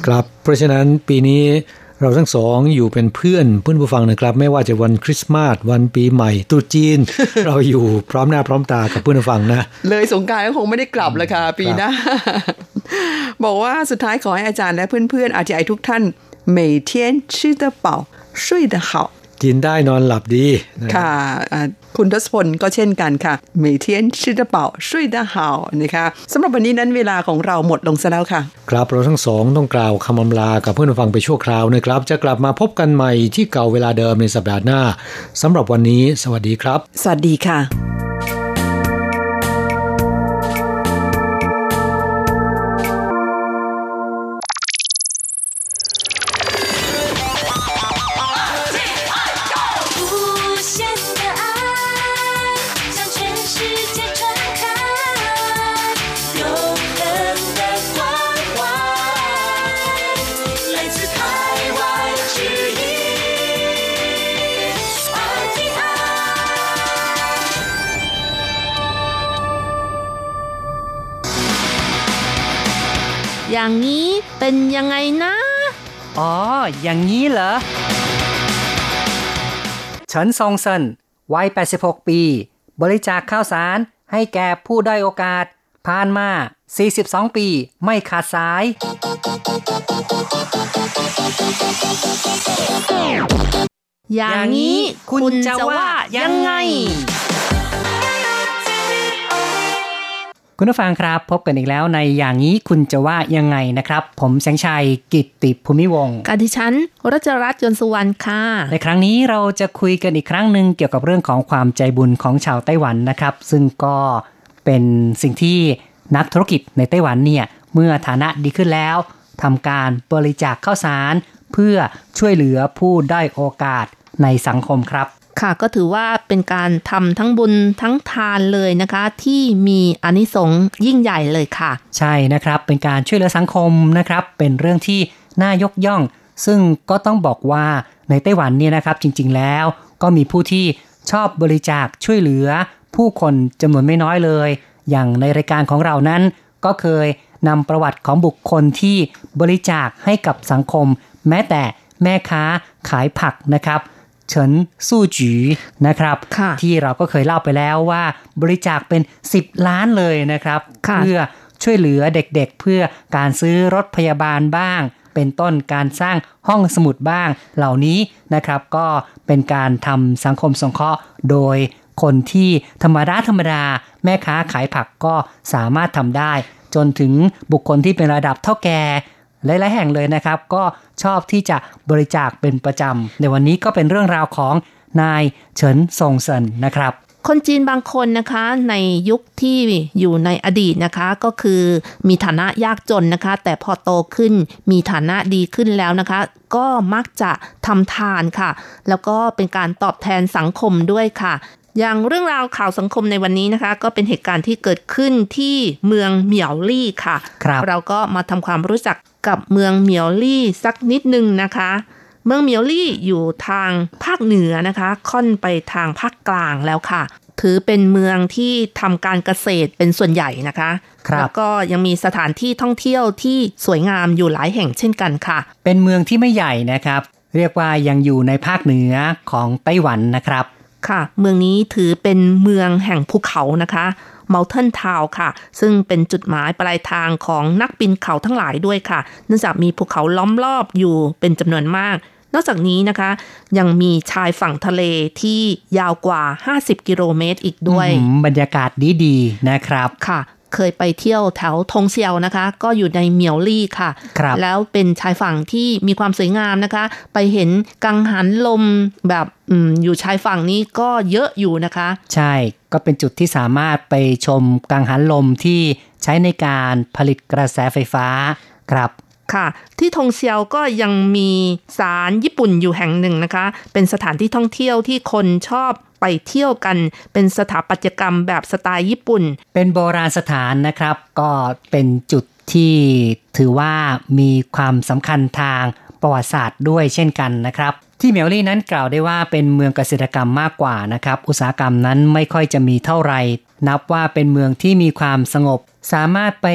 ครับเพราะฉะนั้นปีนี้เราทั้งสองอยู่เป็นเพื่อนเพื่อนผู้ฟังนะครับ ไม่ว่าจะวันคริสต์มาสวันปีใหม่ตรุษจีน เราอยู่พร้อมหน้าพร้อมตากับเพื่อนผู้ฟังนะ เลยสงกรารก็คงไม่ได้กลับแล้วค่ะปีหน้าบอกว่าสุดท้ายขอให้อาจารย์และเพื่อนๆอาจารย์ทุกท่าน 每天吃得饱睡得好 กินได้นอนหลับดีนะ ค่ะอ่าคุณทศพลก็เช่นกันค่ะ每天吃得饱睡得好นะคะสำหรับวันนี้นั้นเวลาของเราหมดลงซะแล้วค่ะ ครับเราทั้งสองต้องกล่าวคำอำลากับเพื่อนผู้ฟังไปชั่วคราวนะครับ จะกลับมาพบกันใหม่ที่เก่าเวลาเดิมในสัปดาห์หน้าสำหรับวันนี้ สวัสดีครับ สวัสดีค่ะ อย่างนี้เป็นยังไงนะ อ๋อ อย่างนี้เหรอเฉินซงเซินวัย 86 ปี บริจาคข้าวสารให้แก่ผู้ด้อยโอกาส ผ่านมา 42 ปีไม่ขาดสาย อย่างนี้คุณจะว่ายังไง คุณผู้ฟังครับ พบกันอีกแล้วในอย่างนี้คุณจะว่ายังไงนะครับ ผมแสงชัยกิตติภูมิวงศ์กาดิฉันรัชรัตน์ยนต์สุวรรณค่ะ ในครั้งนี้เราจะคุยกันอีกครั้งหนึ่งเกี่ยวกับเรื่องของความใจบุญของชาวไต้หวันนะครับ ซึ่งก็เป็นสิ่งที่นักธุรกิจในไต้หวันเนี่ยเมื่อฐานะดีขึ้นแล้วทำการบริจาคข้าวสาร เพื่อช่วยเหลือผู้ได้อยโอกาสในสังคมครับ ค่ะก็ถือว่าเป็นการทำทั้งบุญทั้งทานเลยนะคะ ที่มีอนิสงส์ยิ่งใหญ่เลยค่ะ ใช่นะครับเป็นการช่วยเหลือสังคมนะครับ เป็นเรื่องที่น่ายกย่อง ซึ่งก็ต้องบอกว่าในไต้หวันเนี่ยนะครับจริง ๆ แล้วก็มีผู้ที่ชอบบริจาคช่วยเหลือ ผู้คนจำนวนไม่น้อยเลย อย่างในรายการของเรานั้น ก็เคยนำประวัติของบุคคลที่บริจาคให้กับสังคม แม้แต่แม่ค้าขายผักนะครับ เฉินสู้จีนะครับค่ะที่เราก็เคยเล่าไปแล้วว่าบริจาคเป็น 10 ล้านเลยนะครับค่ะเพื่อช่วยเหลือเด็กๆ เพื่อการซื้อรถพยาบาลบ้าง เป็นต้นการสร้างห้องสมุดบ้างเหล่านี้นะครับ ก็เป็นการทำสังคมสงเคราะห์โดยคนที่ธรรมดาธรรมดา แม่ค้าขายผักก็สามารถทำได้ จนถึงบุคคลที่เป็นระดับเท่าแก่ หลายๆแห่งเลยนะครับ ก็ชอบที่จะบริจาคเป็นประจำ ในวันนี้ก็เป็นเรื่องราวของนายเฉินซงเซินนะครับคนจีนบางคนนะคะในยุคที่อยู่ในอดีตนะคะก็คือมีฐานะยากจนนะคะ แต่พอโตขึ้นมีฐานะดีขึ้นแล้วนะคะ ก็มักจะทำทานค่ะ แล้วก็เป็นการตอบแทนสังคมด้วยค่ะ อย่างเรื่องราวข่าวสังคมในวันนี้นะคะ ก็เป็นเหตุการณ์ที่เกิดขึ้นที่เมืองเหมียวลี่ค่ะครับเราก็มาทำความรู้จักกับเมืองเหมียวลี่สักนิดนึงนะคะ เมืองเหมียวลี่อยู่ทางภาคเหนือนะคะ ค่อนไปทางภาคกลางแล้วค่ะ ถือเป็นเมืองที่ทำการเกษตรเป็นส่วนใหญ่นะคะครับแล้วก็ยังมีสถานที่ท่องเที่ยวที่สวยงามอยู่หลายแห่งเช่นกันค่ะ เป็นเมืองที่ไม่ใหญ่นะครับ เรียกว่ายังอยู่ในภาคเหนือของไต้หวันนะครับ ค่ะ เมืองนี้ถือเป็นเมืองแห่งภูเขานะคะ Mountain Town ค่ะ ซึ่งเป็นจุดหมายปลายทางของนักปีนเขาทั้งหลายด้วยค่ะ เนื่องจากมีภูเขาล้อมรอบอยู่เป็นจำนวนมาก นอกจากนี้นะคะ ยังมีชายฝั่งทะเลที่ยาวกว่า 50 กิโลเมตรอีกด้วยอืมบรรยากาศดีๆนะครับ ค่ะ เคยไปเที่ยวแถวทงเซียวนะคะ ก็อยู่ในเหมียวลี่ค่ะครับแล้วเป็นชายฝั่งที่มีความสวยงามนะคะ ไปเห็นกังหันลมแบบอมอยู่ชายฝั่งนี้ก็เยอะอยู่นะคะ ใช่ก็เป็นจุดที่สามารถไปชมกังหันลมที่ใช้ในการผลิตกระแสไฟฟ้าครับ ค่ะ ที่ทงเซียวก็ยังมีศาลญี่ปุ่นอยู่แห่งหนึ่งนะคะ เป็นสถานที่ท่องเที่ยวที่คนชอบไปเที่ยวกันเป็นสถาปัตยกรรมแบบสไตล์ญี่ปุ่น เป็นโบราณสถานนะครับ ก็เป็นจุดที่ถือว่ามีความสำคัญทางประวัติศาสตร์ด้วยเช่นกันนะครับ ที่เมลลี่นั้นกล่าวได้ว่าเป็นเมืองเกษตรกรรมมากกว่านะครับ อุตสาหกรรมนั้นไม่ค่อยจะมีเท่าไหร่นับว่าเป็นเมืองที่มีความสงบ สามารถไป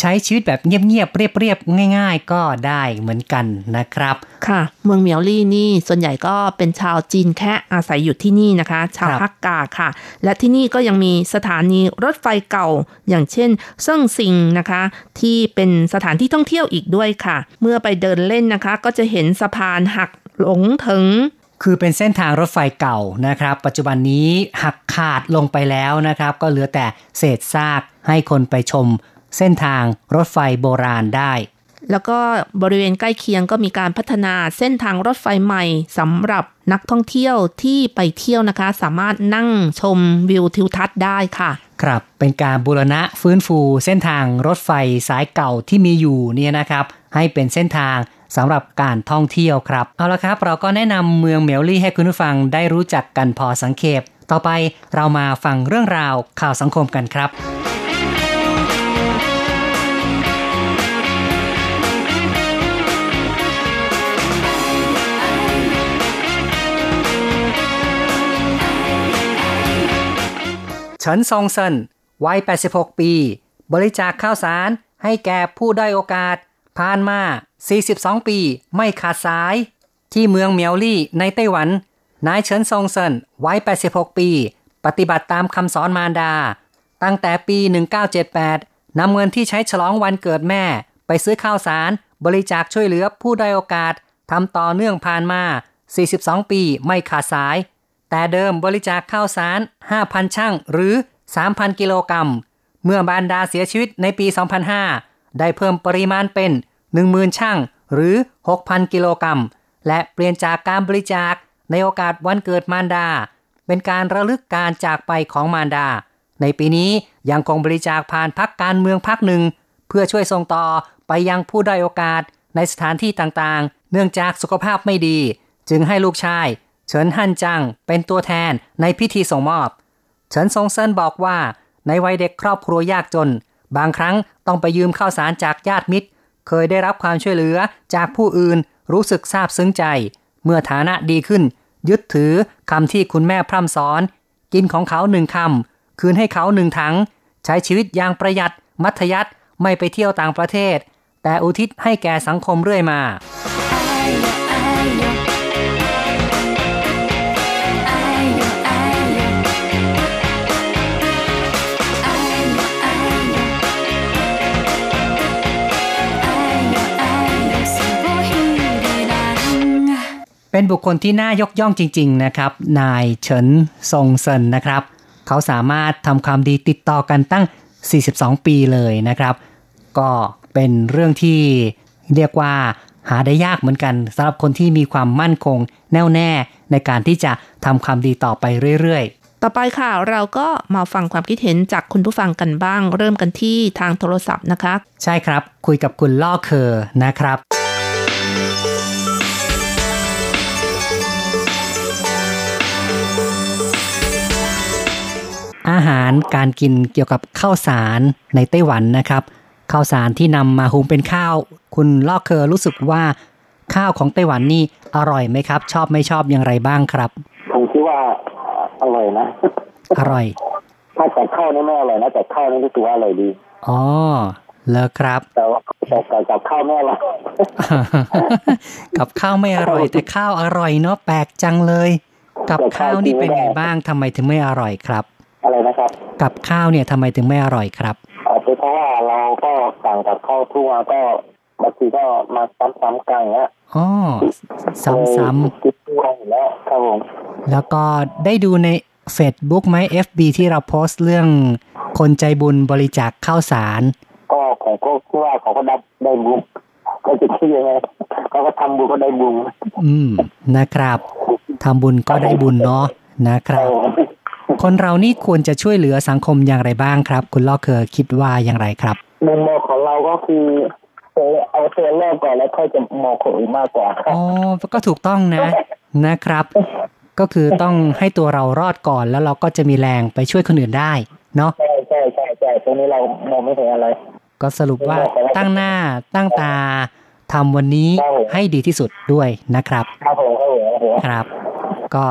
ใช้ชีวิตแบบเงียบๆเรียบๆง่าย ๆ ก็ได้เหมือนกันนะครับ ค่ะ เมืองเหมียวลี่นี่ส่วนใหญ่ก็เป็นชาวจีนแค่อาศัยอยู่ที่นี่นะคะ ชาวครับฮักกาค่ะ และที่นี่ก็ยังมีสถานีรถไฟเก่า อย่างเช่นเซิ่งซิงนะคะ ที่เป็นสถานที่ท่องเที่ยวอีกด้วยค่ะ เมื่อไปเดินเล่นนะคะ ก็จะเห็นสะพานหักหลงถึงคือเป็นเส้นทางรถไฟเก่านะครับ ปัจจุบันนี้หักขาดลงไปแล้วนะครับ ก็เหลือแต่เศษซาก ให้คนไปชมเส้นทางรถไฟโบราณได้ แล้วก็บริเวณใกล้เคียงก็มีการพัฒนาเส้นทางรถไฟใหม่สำหรับนักท่องเที่ยวที่ไปเที่ยวนะคะ สามารถนั่งชมวิวทิวทัศน์ได้ค่ะ ครับเป็นการบูรณะฟื้นฟูเส้นทางรถไฟสายเก่าที่มีอยู่เนี่ยนะครับ ให้เป็นเส้นทางสำหรับการท่องเที่ยวครับ เอาละครับ เราก็แนะนำเมืองเมลลี่ให้คุณผู้ฟังได้รู้จักกันพอสังเขปต่อไปเรามาฟังเรื่องราวข่าวสังคมกันครับ เฉินซงเซินวัย 86 ปี บริจาคข้าวสารให้แก่ผู้ได้อยโอกาส ผ่านมา 42 ปี ไม่ขาดสาย ที่เมืองเมียวลี่ในไต้หวัน นายเฉินซงเซินวัย 86 ปี ปฏิบัติตามคำสอนมารดา ตั้งแต่ปี 1978 นำเงินที่ใช้ฉลองวันเกิดแม่ ไปซื้อข้าวสาร บริจาคช่วยเหลือผู้ได้อยโอกาสทำต่อเนื่องผ่านมา 42 ปี ไม่ขาดสาย แต่เดิมบริจาคข้าวสาร 5,000 ช่างหรือ 3,000 กิโลกรัม เมื่อบานดาเสียชีวิตในปี 2005 ได้เพิ่มปริมาณเป็น 10,000 ช่างหรือ 6,000 กิโลกรัม และเปลี่ยนจากการบริจาคในโอกาสวันเกิดมารดา เป็นการระลึกการจากไปของมารดา ในปีนี้ยังคงบริจาคผ่านพักการเมืองพักหนึ่ง เพื่อช่วยส่งต่อไปยังผู้ได้อยโอกาสในสถานที่ต่างๆ เนื่องจากสุขภาพไม่ดี จึงให้ลูกชาย เฉินฮั่นจังเป็นตัวแทนในพิธีส่งมอบ เฉินซงเซินบอกว่า ในวัยเด็กครอบครัวยากจน บางครั้งต้องไปยืมข้าวสารจากญาติมิตร เคยได้รับความช่วยเหลือจากผู้อื่นรู้สึกซาบซึ้งใจ เมื่อฐานะดีขึ้น ยึดถือคำที่คุณแม่พร่ำสอน กินของเขาหนึ่งคำคืนให้เขาหนึ่งถัง ใช้ชีวิตอย่างประหยัด มัธยัติไม่ไปเที่ยวต่างประเทศ แต่อุทิศให้แก่สังคมเรื่อยมา เป็นบุคคลที่น่ายกย่องจริง ๆ นะครับ นายเฉินซงเซินนะครับ เขาสามารถทำความดีติดต่อกันตั้ง 42 ปีเลยนะครับ ก็เป็นเรื่องที่เรียกว่าหาได้ยากเหมือนกันสำหรับคนที่มีความมั่นคงแน่วแน่ในการที่จะทำความดีต่อไปเรื่อยๆ ต่อไปค่ะเราก็มาฟังความคิดเห็นจากคุณผู้ฟังกันบ้าง เริ่มกันที่ทางโทรศัพท์นะคะ ใช่ครับ คุยกับคุณล่อเคอร์นะครับาหารการกินเกี่ยวกับข้าวสารในไต้หวันนะครับข้าวสารที่นำมาหุงเป็นข้าว คุณล่อเคอร์รู้สึกว่าข้าวของไต้หวันนี่อร่อยไหมครับ ชอบไม่ชอบอย่างไรบ้างครับ ผมคิดว่าอร่อยนะ อร่อย ถ้าแต่ข้าวนี่ไม่อร่อยนะแต่ข้าวนี่รู้สึกว่าอร่อยดีอ๋อแล้วครับแต่ว่าแต่แต่กับข้าวไม่อร่อยกับข้าวไม่อร่อย แต่ข้าวอร่อยเนาะแปลกจังเลย กับข้าวนี่เป็นไงบ้างทำไมถึงไม่อร่อยครับ อะไรนะครับ กับข้าวเนี่ยทำไมถึงไม่อร่อยครับอาจจะเพราะว่าเราก็สั่งกับข้าวทั่วก็บางทีก็มาซ้ำๆกันอย่างเงี้ยอ๋อซ้ำคิดทั่วอยู่แล้วครับผมๆแล้วก็ได้ดูใน Facebook ไหม FB ที่เราโพสต์เรื่องคนใจบุญบริจาคข้าวสาร ก็ของก็คิดว่าเขาก็ได้ได้บุญก็จะคิดยังไงเขาก็ทำบุญก็ได้บุญอืมนะครับทำบุญก็ได้บุญเนาะนะครับ คนเรานี่ควรจะช่วยเหลือสังคมอย่างไรบ้างครับ คุณล่อเคอคิดว่าอย่างไรครับมุมมองของเราก็คือเอาตัวแรกก่อนแล้วค่อยจะมองคนอื่นมากกว่าครับอ๋อก็ถูกต้องนะนะครับ ก็คือต้องให้ตัวเรารอดก่อนแล้วเราก็จะมีแรงไปช่วยคนอื่นได้เนาะใช่ใช่ใช่ใช่ตรงนี้เรามองไม่เห็นอะไร ก็สรุปว่าตั้งหน้าตั้งตาทำวันนี้ครับผมให้ดีที่สุดด้วยนะครับ ครับผมครับผมครับผมครับ ก็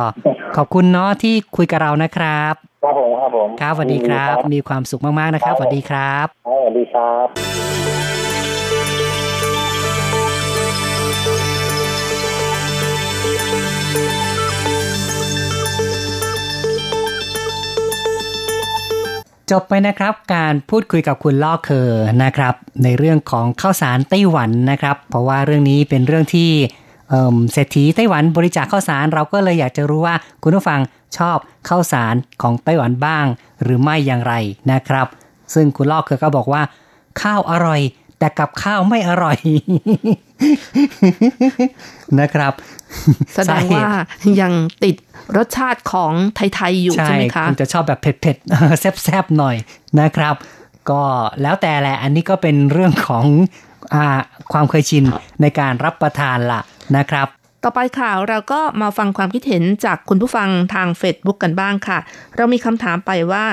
ขอบคุณเนาะที่คุยกับเรานะครับครับผมครับผมครับสวัสดีครับ มีความสุขมากๆนะครับสวัสดีครับครับสวัสดีครับจบไปนะครับการพูดคุยกับคุณล่อเคอนะครับ ในเรื่องของข้าวสารไต้หวันนะครับ เพราะว่าเรื่องนี้เป็นเรื่องที่ เอิ่มเศรษฐีไต้หวันบริจาคข้าวสาร เราก็เลยอยากจะรู้ว่าคุณผู้ฟังชอบข้าวสารของไต้หวันบ้าง หรือไม่อย่างไรนะครับ ซึ่งคุณล่อเคอก็บอกว่า ข้าวอร่อย แต่กับข้าวไม่อร่อย นะครับ แสดงว่ายังติดรสชาติของไทยๆอยู่ใช่ไหมคะคุณจะชอบแบบเผ็ดๆแซ่บๆหน่อยนะครับ ก็แล้วแต่แหละ อันนี้ก็เป็นเรื่องของอาความเคยชินในการรับประทานละ นะครับ ต่อไปค่ะเราก็มาฟังความคิดเห็นจากคุณผู้ฟังทาง Facebook กันบ้างค่ะ เรามีคำถามไปว่า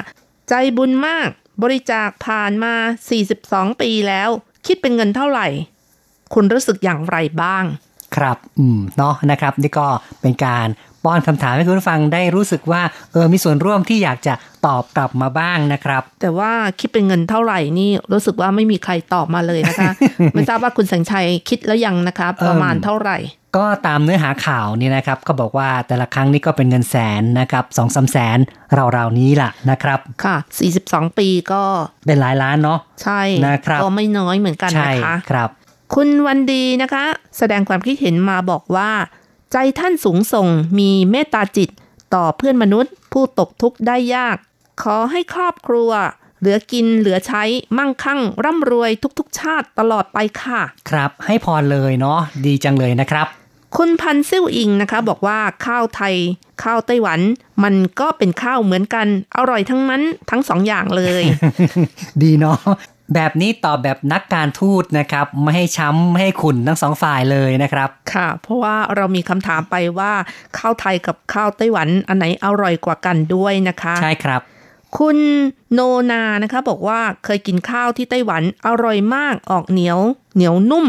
ใจบุญมากบริจาคผ่านมา 42 ปีแล้ว คิดเป็นเงินเท่าไหร่ คุณรู้สึกอย่างไรบ้าง ครับ อืม เนาะนะครับ นี่ก็เป็นการ ป้อนคำถามให้คุณผู้ฟังได้รู้สึกว่าเออมีส่วนร่วมที่อยากจะตอบกลับมาบ้างนะครับ แต่ว่าคิดเป็นเงินเท่าไหร่นี่รู้สึกว่าไม่มีใครตอบมาเลยนะคะไม่ทราบว่าคุณแสงชัยคิดแล้วยังนะคะประมาณเท่าไหร่ก็ตามเนื้อหาข่าวนี่นะครับก็บอกว่าแต่ละครั้งนี่ก็เป็นเงินแสนนะครับสองสามแสนราวๆนี้ล่ะนะครับค่ะ 42 ปีก็เป็นหลายล้านเนาะใช่นะครับก็ไม่น้อยเหมือนกันใช่นะคะครับ คุณวันดีนะคะ แสดงความคิดเห็นมาบอกว่า ใจท่านสูงส่งมีเมตตาจิตต่อเพื่อนมนุษย์ ผู้ตกทุกข์ได้ยาก ขอให้ครอบครัว เหลือกินเหลือใช้มั่งคั่ง ร่ำรวยทุกๆ ชาติตลอดไปค่ะ ครับ ให้พรเลยเนาะดีจังเลยนะครับ คุณพันซิ่วอิงนะคะ บอกว่าข้าวไทย ข้าวไต้หวัน มันก็เป็นข้าวเหมือนกัน อร่อยทั้งนั้นทั้งสองอย่างเลย ดีเนาะ แบบนี้ตอบแบบนักการทูตนะครับ ไม่ให้ช้ำไม่ให้ขุนทั้งสองฝ่ายเลยนะครับ ค่ะ เพราะว่าเรามีคำถามไปว่า ข้าวไทยกับข้าวไต้หวันอันไหนอร่อยกว่ากันด้วยนะคะ ใช่ครับ คุณโนนานะคะ บอกว่าเคยกินข้าวที่ไต้หวันอร่อยมากออกเหนียว เหนียวนุ่ม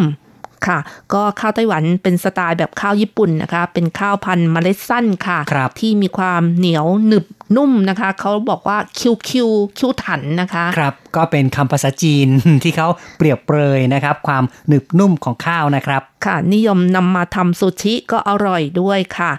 ค่ะ ก็ข้าวไต้หวันเป็นสไตล์แบบข้าวญี่ปุ่นนะคะ เป็นข้าวพันธุ์เมล็ดสั้นค่ะครับที่มีความเหนียวหนึบนุ่มนะคะ เขาบอกว่าคิวคิวคิวถันนะคะ ครับ ก็เป็นคำภาษาจีนที่เขาเปรียบเปรยนะครับ ความหนึบนุ่มของข้าวนะครับ ค่ะ นิยมนำมาทำซูชิก็อร่อยด้วยค่ะ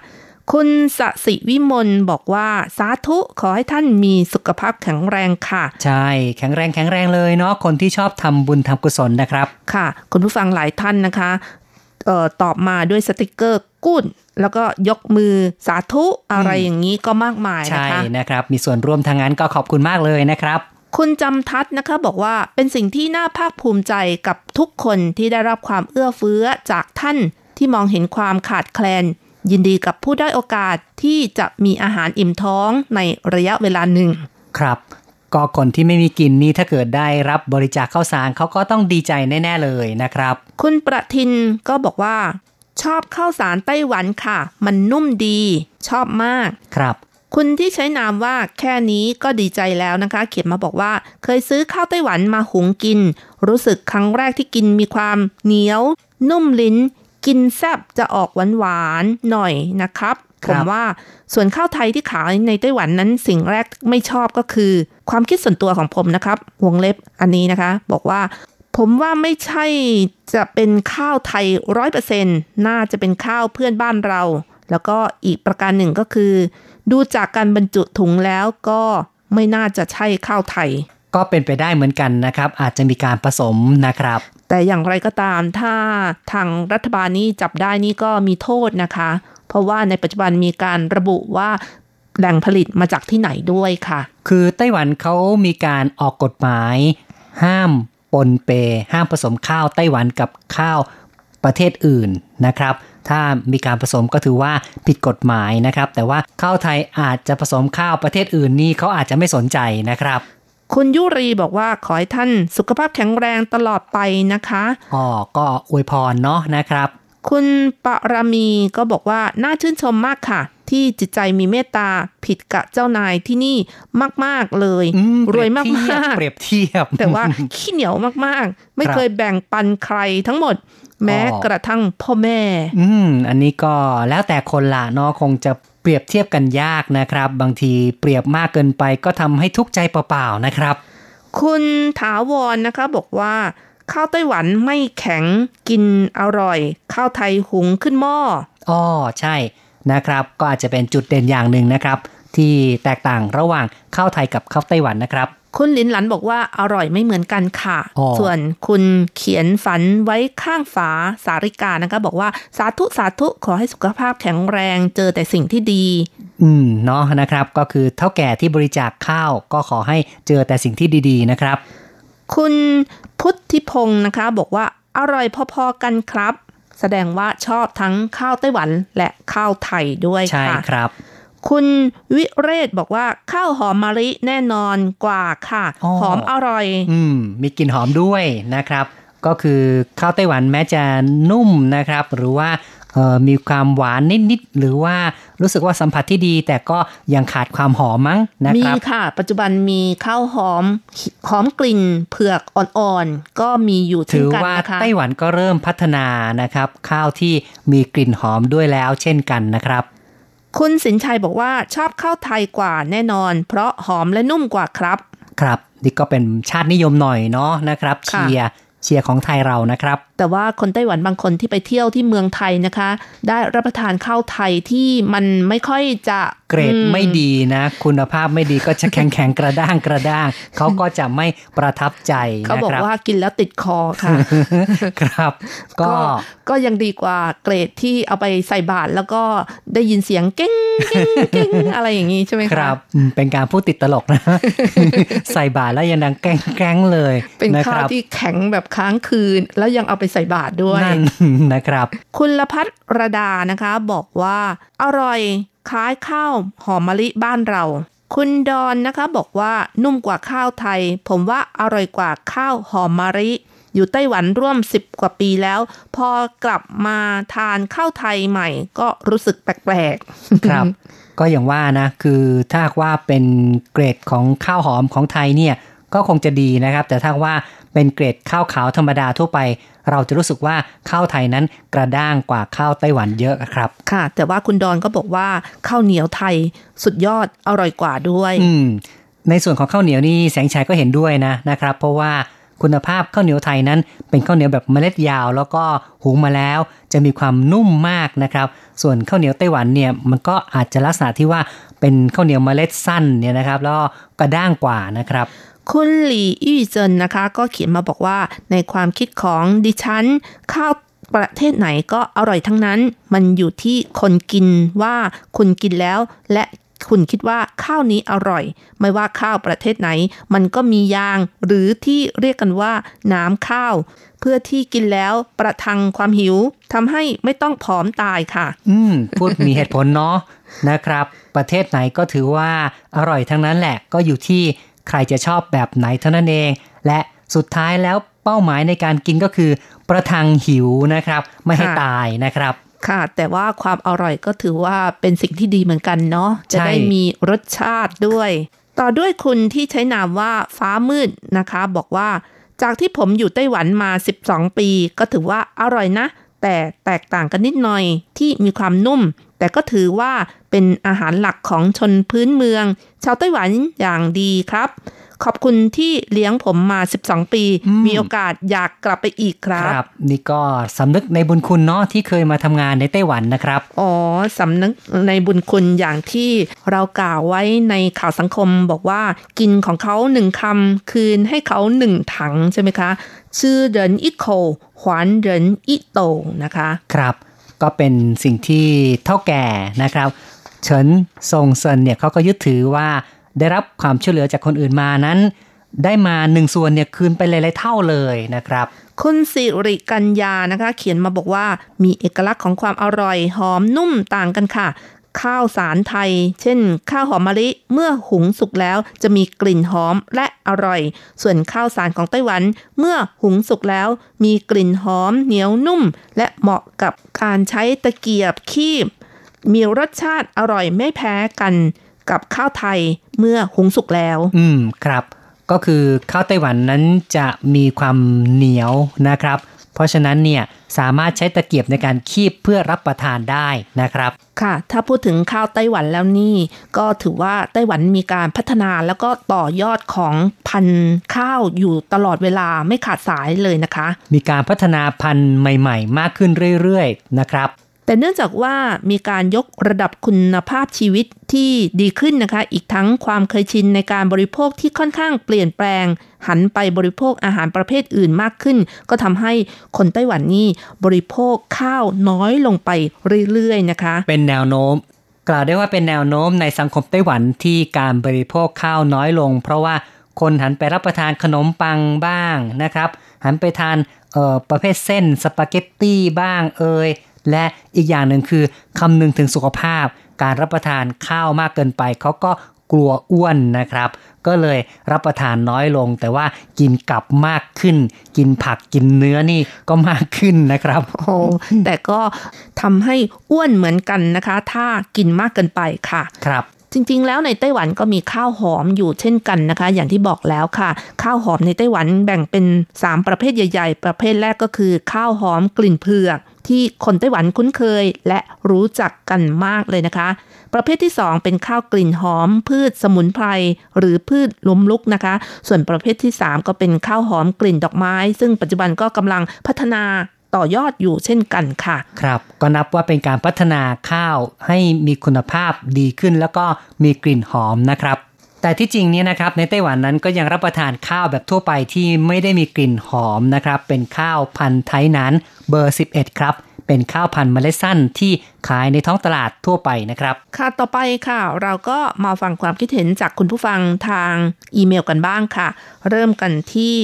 คุณสสิวิมลบอกว่าสาธุขอให้ท่านมีสุขภาพแข็งแรงค่ะ ใช่ แข็งแรงแข็งแรงเลยเนาะคนที่ชอบทำบุญทำกุศลนะครับ ค่ะ คุณผู้ฟังหลายท่านนะคะเอ่อตอบมาด้วยสติกเกอร์กุ้นแล้วก็ยกมือสาธุอะไรอย่างนี้ก็มากมายนะใช่คะนะครับ มีส่วนร่วมทางนั้นก็ขอบคุณมากเลยนะครับคุณจำทัศน์นะคะบอกว่าเป็นสิ่งที่น่าภาคภูมิใจกับทุกคนที่ได้รับความเอื้อเฟื้อจากท่านที่มองเห็นความขาดแคลน ยินดีกับผู้ได้อยโอกาสที่จะมีอาหารอิ่มท้องในระยะเวลาหนึ่ง ครับ ก็คนที่ไม่มีกินนี่ถ้าเกิดได้รับบริจาคข้าวสารเขาก็ต้องดีใจแน่ ๆ เลยนะครับ คุณประทินก็บอกว่า ชอบข้าวสารไต้หวันค่ะ มันนุ่มดี ชอบมาก ครับคุณที่ใช้นามว่าแค่นี้ก็ดีใจแล้วนะคะ เขียนมาบอกว่า เคยซื้อข้าวไต้หวันมาหุงกิน รู้สึกครั้งแรกที่กินมีความเหนียว นุ่มลิ้น กินแซบจะออกหวานหวานๆหน่อยนะครับคผรับมว่าส่วนข้าวไทยที่ขายในไต้หวันนั้นสิ่งแรกไม่ชอบก็คือ ความคิดส่วนตัวของผมนะครับ วงเล็บอันนี้นะคะ บอกว่า ผมว่าไม่ใช่จะเป็นข้าวไทยร้อยเปอร์เซ็นน่าจะเป็นข้าวเพื่อนบ้านเรา แล้วก็อีกประการหนึ่งก็คือ ดูจากการบรรจุถุงแล้วก็ไม่น่าจะใช่ข้าวไทย ก็เป็นไปได้เหมือนกันนะครับ อาจจะมีการผสมนะครับ แต่อย่างไรก็ตามถ้าทางรัฐบาลนี้จับได้นี่ก็มีโทษนะคะ เพราะว่าในปัจจุบันมีการระบุว่าแหล่งผลิตมาจากที่ไหนด้วยค่ะ คือไต้หวันเขามีการออกกฎหมาย ห้ามปนเป ห้ามผสมข้าวไต้หวันกับข้าวประเทศอื่นนะครับ ถ้ามีการผสมก็ถือว่าผิดกฎหมายนะครับ แต่ว่าข้าวไทยอาจจะผสมข้าวประเทศอื่นนี่เขาอาจจะไม่สนใจนะครับ คุณยุรีบอกว่าขอให้ท่านสุขภาพแข็งแรงตลอดไปนะคะอ๋อก็อวยพรเนาะนะครับ คุณปรามีก็บอกว่าน่าชื่นชมมากค่ะ ที่จิตใจมีเมตตาผิดกับเจ้านายที่นี่มาก ๆ เลยอืมรวยมากเปรียบเทียบๆแต่ว่าขี้เหนียวมากๆ ไม่ครับเคยแบ่งปันใครทั้งหมดแม้กระทั่งพ่อแม่ อืม อันนี้ก็แล้วแต่คนละเนาะคงจะ เปรียบเทียบกันยากนะครับ บางทีเปรียบมากเกินไปก็ทำให้ทุกข์ใจเปล่าๆนะครับ คุณถาวรนะคะบอกว่า ข้าวไต้หวันไม่แข็งกินอร่อย ข้าวไทยหุงขึ้นหม้ออ๋อใช่นะครับ ก็อาจจะเป็นจุดเด่นอย่างหนึ่งนะครับ ที่แตกต่างระหว่างข้าวไทยกับข้าวไต้หวันนะครับ คุณลินหลันบอกว่าอร่อยไม่เหมือนกันค่ะอ๋อส่วนคุณเขียนฝันไว้ข้างฝาสาริกานะคะ บอกว่าสาธุสาธุขอให้สุขภาพแข็งแรงเจอแต่สิ่งที่ดี อืมเนาะนะครับ ก็คือเท่าแก่ที่บริจาคข้าวก็ขอให้เจอแต่สิ่งที่ดีๆนะครับ คุณพุทธิพงศ์นะคะ บอกว่าอร่อยพอๆกันครับ แสดงว่าชอบทั้งข้าวไต้หวันและข้าวไทยด้วยใช่ค่ะครับ คุณวิเรศบอกว่าข้าวหอมมะลิแน่นอนกว่าค่ะอ๋อหอมอร่อย อืม มีกลิ่นหอมด้วยนะครับ ก็คือข้าวไต้หวันแม้จะนุ่มนะครับ หรือว่าเอ่อมีความหวานนิด ๆ หรือว่ารู้สึกว่าสัมผัสที่ดี แต่ก็ยังขาดความหอมมั้งนะมีครับค่ะ ปัจจุบันมีข้าวหอมหอมกลิ่นเผือกอ่อน ๆ ก็มีอยู่เช่ถืนอกันว่านะคะไต้หวันก็เริ่มพัฒนานะครับ ข้าวที่มีกลิ่นหอมด้วยแล้วเช่นกันนะครับ คุณสินชัยบอกว่าชอบข้าวไทยกว่าแน่นอน เพราะหอมและนุ่มกว่าครับ ครับนี่ก็เป็นชาตินิยมหน่อยเนาะนะครับค่ะเชียร์เชียร์ของไทยเรานะครับ แต่ว่าคนไต้หวันบางคนที่ไปเที่ยวที่เมืองไทยนะคะ ได้รับประทานข้าวไทยที่มันไม่ค่อยจะ เกรดอืไม่ดีนะ คุณภาพไม่ดีก็จะแข็งแข็งๆกระด้างกระด้างเขาก็จะไม่ประทับใจเขานะบอกครับว่ากินแล้วติดคอค่ะ ครับ ก็ก็ยังดีกว่าเกรดที่เอาไปใส่บาตรแล้วก็ได้ยินเสียงเก้งเก้งเก้งอะไรอย่างนี้ใช่ไหมคคะรับอืมเป็นการพูดติดตลกนะ ใส่บาตรแล้วยังดังแกล้งแกล้งๆเลย เป็นนะคข้าวรับที่แข็งแบบค้างคืน แล้วยังเอาไปใส่บาตรด้วยนั่นนะครับ คุณละพัฒรดานะคะ บอกว่าอร่อย คล้ายข้าวหอมมะลิบ้านเรา คุณดอนนะคะบอกว่านุ่มกว่าข้าวไทย ผมว่าอร่อยกว่าข้าวหอมมะลิ อยู่ไต้หวันร่วม 10 กว่าปีแล้ว พอกลับมาทานข้าวไทยใหม่ ก็รู้สึกแปลกๆครับ ก็อย่างว่านะ คือถ้าว่าเป็นเกรดของข้าวหอมของไทยเนี่ย ก็คงจะดีนะครับ แต่ถ้าว่าเป็นเกรดข้าวขาวธรรมดาทั่วไป เราจะรู้สึกว่าข้าวไทยนั้นกระด้างกว่าข้าวไต้หวันเยอะครับ ค่ะ แต่ว่าคุณดอนก็บอกว่าข้าวเหนียวไทยสุดยอดอร่อยกว่าด้วยอืมในส่วนของข้าวเหนียวนี่แสงชัยก็เห็นด้วยนะนะครับ เพราะว่า คุณภาพข้าวเหนียวไทยนั้น เป็นข้าวเหนียวแบบเมล็ดยาว แล้วก็หุงมาแล้ว จะมีความนุ่มมากนะครับ ส่วนข้าวเหนียวไต้หวันเนี่ยมันก็อาจจะลักษณะที่ว่าเป็นข้าวเหนียวเมล็ดสั้นเนี่ยนะครับแล้วกระด้างกว่านะครับคุณหลี่อี้เจินนะคะ ก็เขียนมาบอกว่าในความคิดของดิฉัน ข้าวประเทศไหนก็อร่อยทั้งนั้น มันอยู่ที่คนกินว่าคุณกินแล้วและ คุณคิดว่าข้าวนี้อร่อย ไม่ว่าข้าวประเทศไหน มันก็มียาง หรือที่เรียกกันว่า น้ำข้าว เพื่อที่กินแล้วประทังความหิวทำให้ไม่ต้องผอมตายค่ะ อืม พูดมีเหตุผลเนาะนะครับ ประเทศไหนก็ถือว่าอร่อยทั้งนั้นแหละ ก็อยู่ที่ใครจะชอบแบบไหนเท่านั้นเอง และสุดท้ายแล้วเป้าหมายในการกินก็คือ ประทังหิวนะครับ ไม่ให้ตายนะครับ ค่ะ แต่ว่าความอร่อยก็ถือว่าเป็นสิ่งที่ดีเหมือนกันเนาะจะใช่ได้มีรสชาติด้วย ต่อด้วยคุณที่ใช้นามว่าฟ้ามืดนะคะ บอกว่า จากที่ผมอยู่ไต้หวันมา 12 ปี ก็ถือว่าอร่อยนะ แต่แตกต่างกันนิดหน่อยที่มีความนุ่ม แต่ก็ถือว่าเป็นอาหารหลักของชนพื้นเมือง ชาวไต้หวันอย่างดีครับ ขอบคุณที่เลี้ยงผมมา 12 ปีอืมมีโอกาสอยากกลับไปอีกครับ ครับ นี่ก็สำนึกในบุญคุณเนาะที่เคยมาทำงานในไต้หวันนะครับ อ๋อสำนึกในบุญคุณอย่างที่เรากล่าวไว้ในข่าวสังคมบอกว่า กินของเขาหนึ่งคำคืนให้เขาหนึ่งถังใช่ไหมคะชื่อเหรินอีโคหวานเหรินอีโตนะคะ ครับ ก็เป็นสิ่งที่เท่าแก่นะครับเฉินซงเซินเนี่ยเขาก็ยึดถือว่า ได้รับความช่วยเหลือจากคนอื่นมานั้น ได้มาหนึ่งส่วนเนี่ยคืนไปหลาย ๆ เท่าเลยนะครับ คุณสิริกัญญานะคะ เขียนมาบอกว่ามีเอกลักษณ์ของความอร่อยหอมนุ่มต่างกันค่ะข้าวสารไทย เช่น ข้าวหอมมะลิ เมื่อหุงสุกแล้วจะมีกลิ่นหอมและอร่อย ส่วนข้าวสารของไต้หวัน เมื่อหุงสุกแล้ว มีกลิ่นหอมเหนียวนุ่ม และเหมาะกับการใช้ตะเกียบคีบ มีรสชาติอร่อยไม่แพ้กัน กับข้าวไทยเมื่อหุงสุกแล้ว อืมครับ ก็คือข้าวไต้หวันนั้นจะมีความเหนียวนะครับ เพราะฉะนั้นเนี่ยสามารถใช้ตะเกียบในการคีบเพื่อรับประทานได้นะครับ ค่ะ ถ้าพูดถึงข้าวไต้หวันแล้วนี่ ก็ถือว่าไต้หวันมีการพัฒนาแล้วก็ต่อยอดของพันธุ์ข้าวอยู่ตลอดเวลาไม่ขาดสายเลยนะคะ มีการพัฒนาพันธุ์ใหม่ ๆ มากขึ้นเรื่อยๆนะครับ แต่เนื่องจากว่ามีการยกระดับคุณภาพชีวิตที่ดีขึ้นนะคะ อีกทั้งความเคยชินในการบริโภคที่ค่อนข้างเปลี่ยนแปลง หันไปบริโภคอาหารประเภทอื่นมากขึ้น ก็ทำให้คนไต้หวันนี่บริโภคข้าวน้อยลงไปเรื่อยๆนะคะ เป็นแนวโน้ม กล่าวได้ว่าเป็นแนวโน้มในสังคมไต้หวันที่การบริโภคข้าวน้อยลง เพราะว่าคนหันไปรับประทานขนมปังบ้างนะครับ หันไปทานเอ่อประเภทเส้นสปาเกตตี้บ้างเอ่ย และอีกอย่างหนึ่งคือคำนึงถึงสุขภาพ การรับประทานข้าวมากเกินไปเขาก็กลัวอ้วนนะครับ ก็เลยรับประทานน้อยลง แต่ว่ากินกลับมากขึ้น กินผักกินเนื้อนี่ก็มากขึ้นนะครับโอ้แต่ก็ทำให้อ้วนเหมือนกันนะคะ ถ้ากินมากเกินไปค่ะครับจริงๆ แล้วในไต้หวันก็มีข้าวหอมอยู่เช่นกันนะคะ อย่างที่บอกแล้วค่ะ ข้าวหอมในไต้หวันแบ่งเป็น 3 ประเภทใหญ่ ๆ ประเภทแรกก็คือ ข้าวหอมกลิ่นเผือก ที่คนไต้หวันคุ้นเคยและรู้จักกันมากเลยนะคะ ประเภทที่ 2 เป็นข้าวกลิ่นหอม พืชสมุนไพรหรือพืชล้มลุกนะคะ ส่วนประเภทที่ 3 ก็เป็นข้าวหอมกลิ่นดอกไม้ ซึ่งปัจจุบันก็กำลังพัฒนาต่อยอดอยู่เช่นกันค่ะ ครับก็นับว่าเป็นการพัฒนาข้าวให้มีคุณภาพดีขึ้น แล้วก็มีกลิ่นหอมนะครับ แต่ที่จริงเนี่ยนะครับในไต้หวันนั้นก็ยังรับประทานข้าวแบบทั่วไปที่ไม่ได้มีกลิ่นหอมนะครับเป็นข้าวพันธุ์ไทยนั้นเบอร์ 11 ครับ เป็นข้าวพันธุ์เมล็ดสั้นที่ขายในท้องตลาดทั่วไปนะครับ ค่ะต่อไปค่ะ เราก็มาฟังความคิดเห็นจากคุณผู้ฟังทางอีเมลกันบ้างค่ะ เริ่มกันที่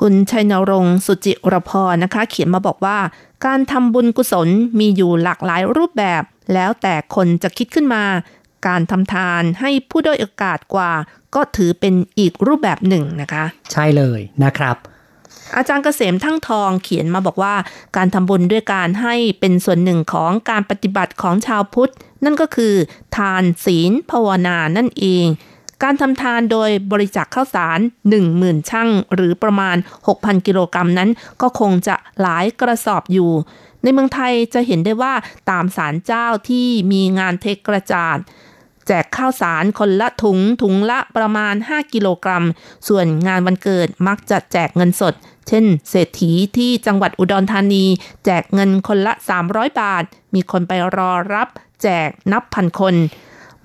คุณชัยนรงค์สุจิรพรนะคะ เขียนมาบอกว่า การทำบุญกุศลมีอยู่หลากหลายรูปแบบ แล้วแต่คนจะคิดขึ้นมา การทำทานให้ผู้ด้อยโอกาสกว่า ก็ถือเป็นอีกรูปแบบหนึ่งนะคะ ใช่เลยนะครับ อาจารย์เกษมทั้งทองเขียนมาบอกว่า การทำบุญด้วยการให้เป็นส่วนหนึ่งของการปฏิบัติของชาวพุทธ นั่นก็คือ ทานศีลภาวนานั่นเองการทำทานโดยบริจาคข้าวสาร 10,000ช่างหรือประมาณ 6,000 กิโลกรัมนั้น ก็คงจะหลายกระสอบอยู่ ในเมืองไทยจะเห็นได้ว่าตามศาลเจ้าที่มีงานเทกระจาด แจกข้าวสารคนละถุงถุงละประมาณ 5 กิโลกรัม ส่วนงานวันเกิดมักจะแจกเงินสด เช่น เศรษฐีที่จังหวัดอุดรธานี แจกเงินคนละ 300 บาท มีคนไปรอรับ แจกนับพันคน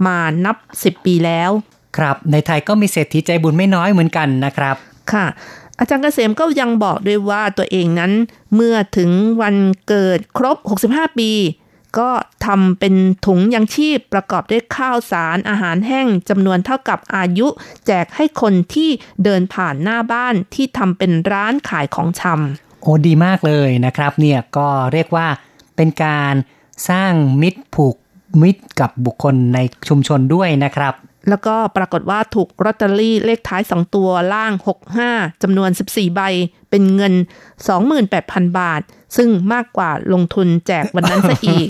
มานับ 10 ปีแล้ว ครับในไทยก็มีเศรษฐีใจบุญไม่น้อยเหมือนกันนะครับค่ะอาจารย์เกษมก็ยังบอกด้วยว่าตัวเองนั้น เมื่อถึงวันเกิดครบ 65 ปี ก็ทำเป็นถุงยังชีพประกอบด้วยข้าวสารอาหารแห้งจำนวนเท่ากับอายุ แจกให้คนที่เดินผ่านหน้าบ้านที่ทำเป็นร้านขายของชำโอ้ดีมากเลยนะครับเนี่ยก็เรียกว่าเป็นการสร้างมิตรผูกมิตรกับบุคคลในชุมชนด้วยนะครับ แล้วก็ปรากฏว่าถูกลอตเตอรี่เลขท้าย 2 ตัวล่าง 65จำนวน 14 ใบ เป็นเงิน 28,000 บาท ซึ่งมากกว่าลงทุนแจกวันนั้นซะอีก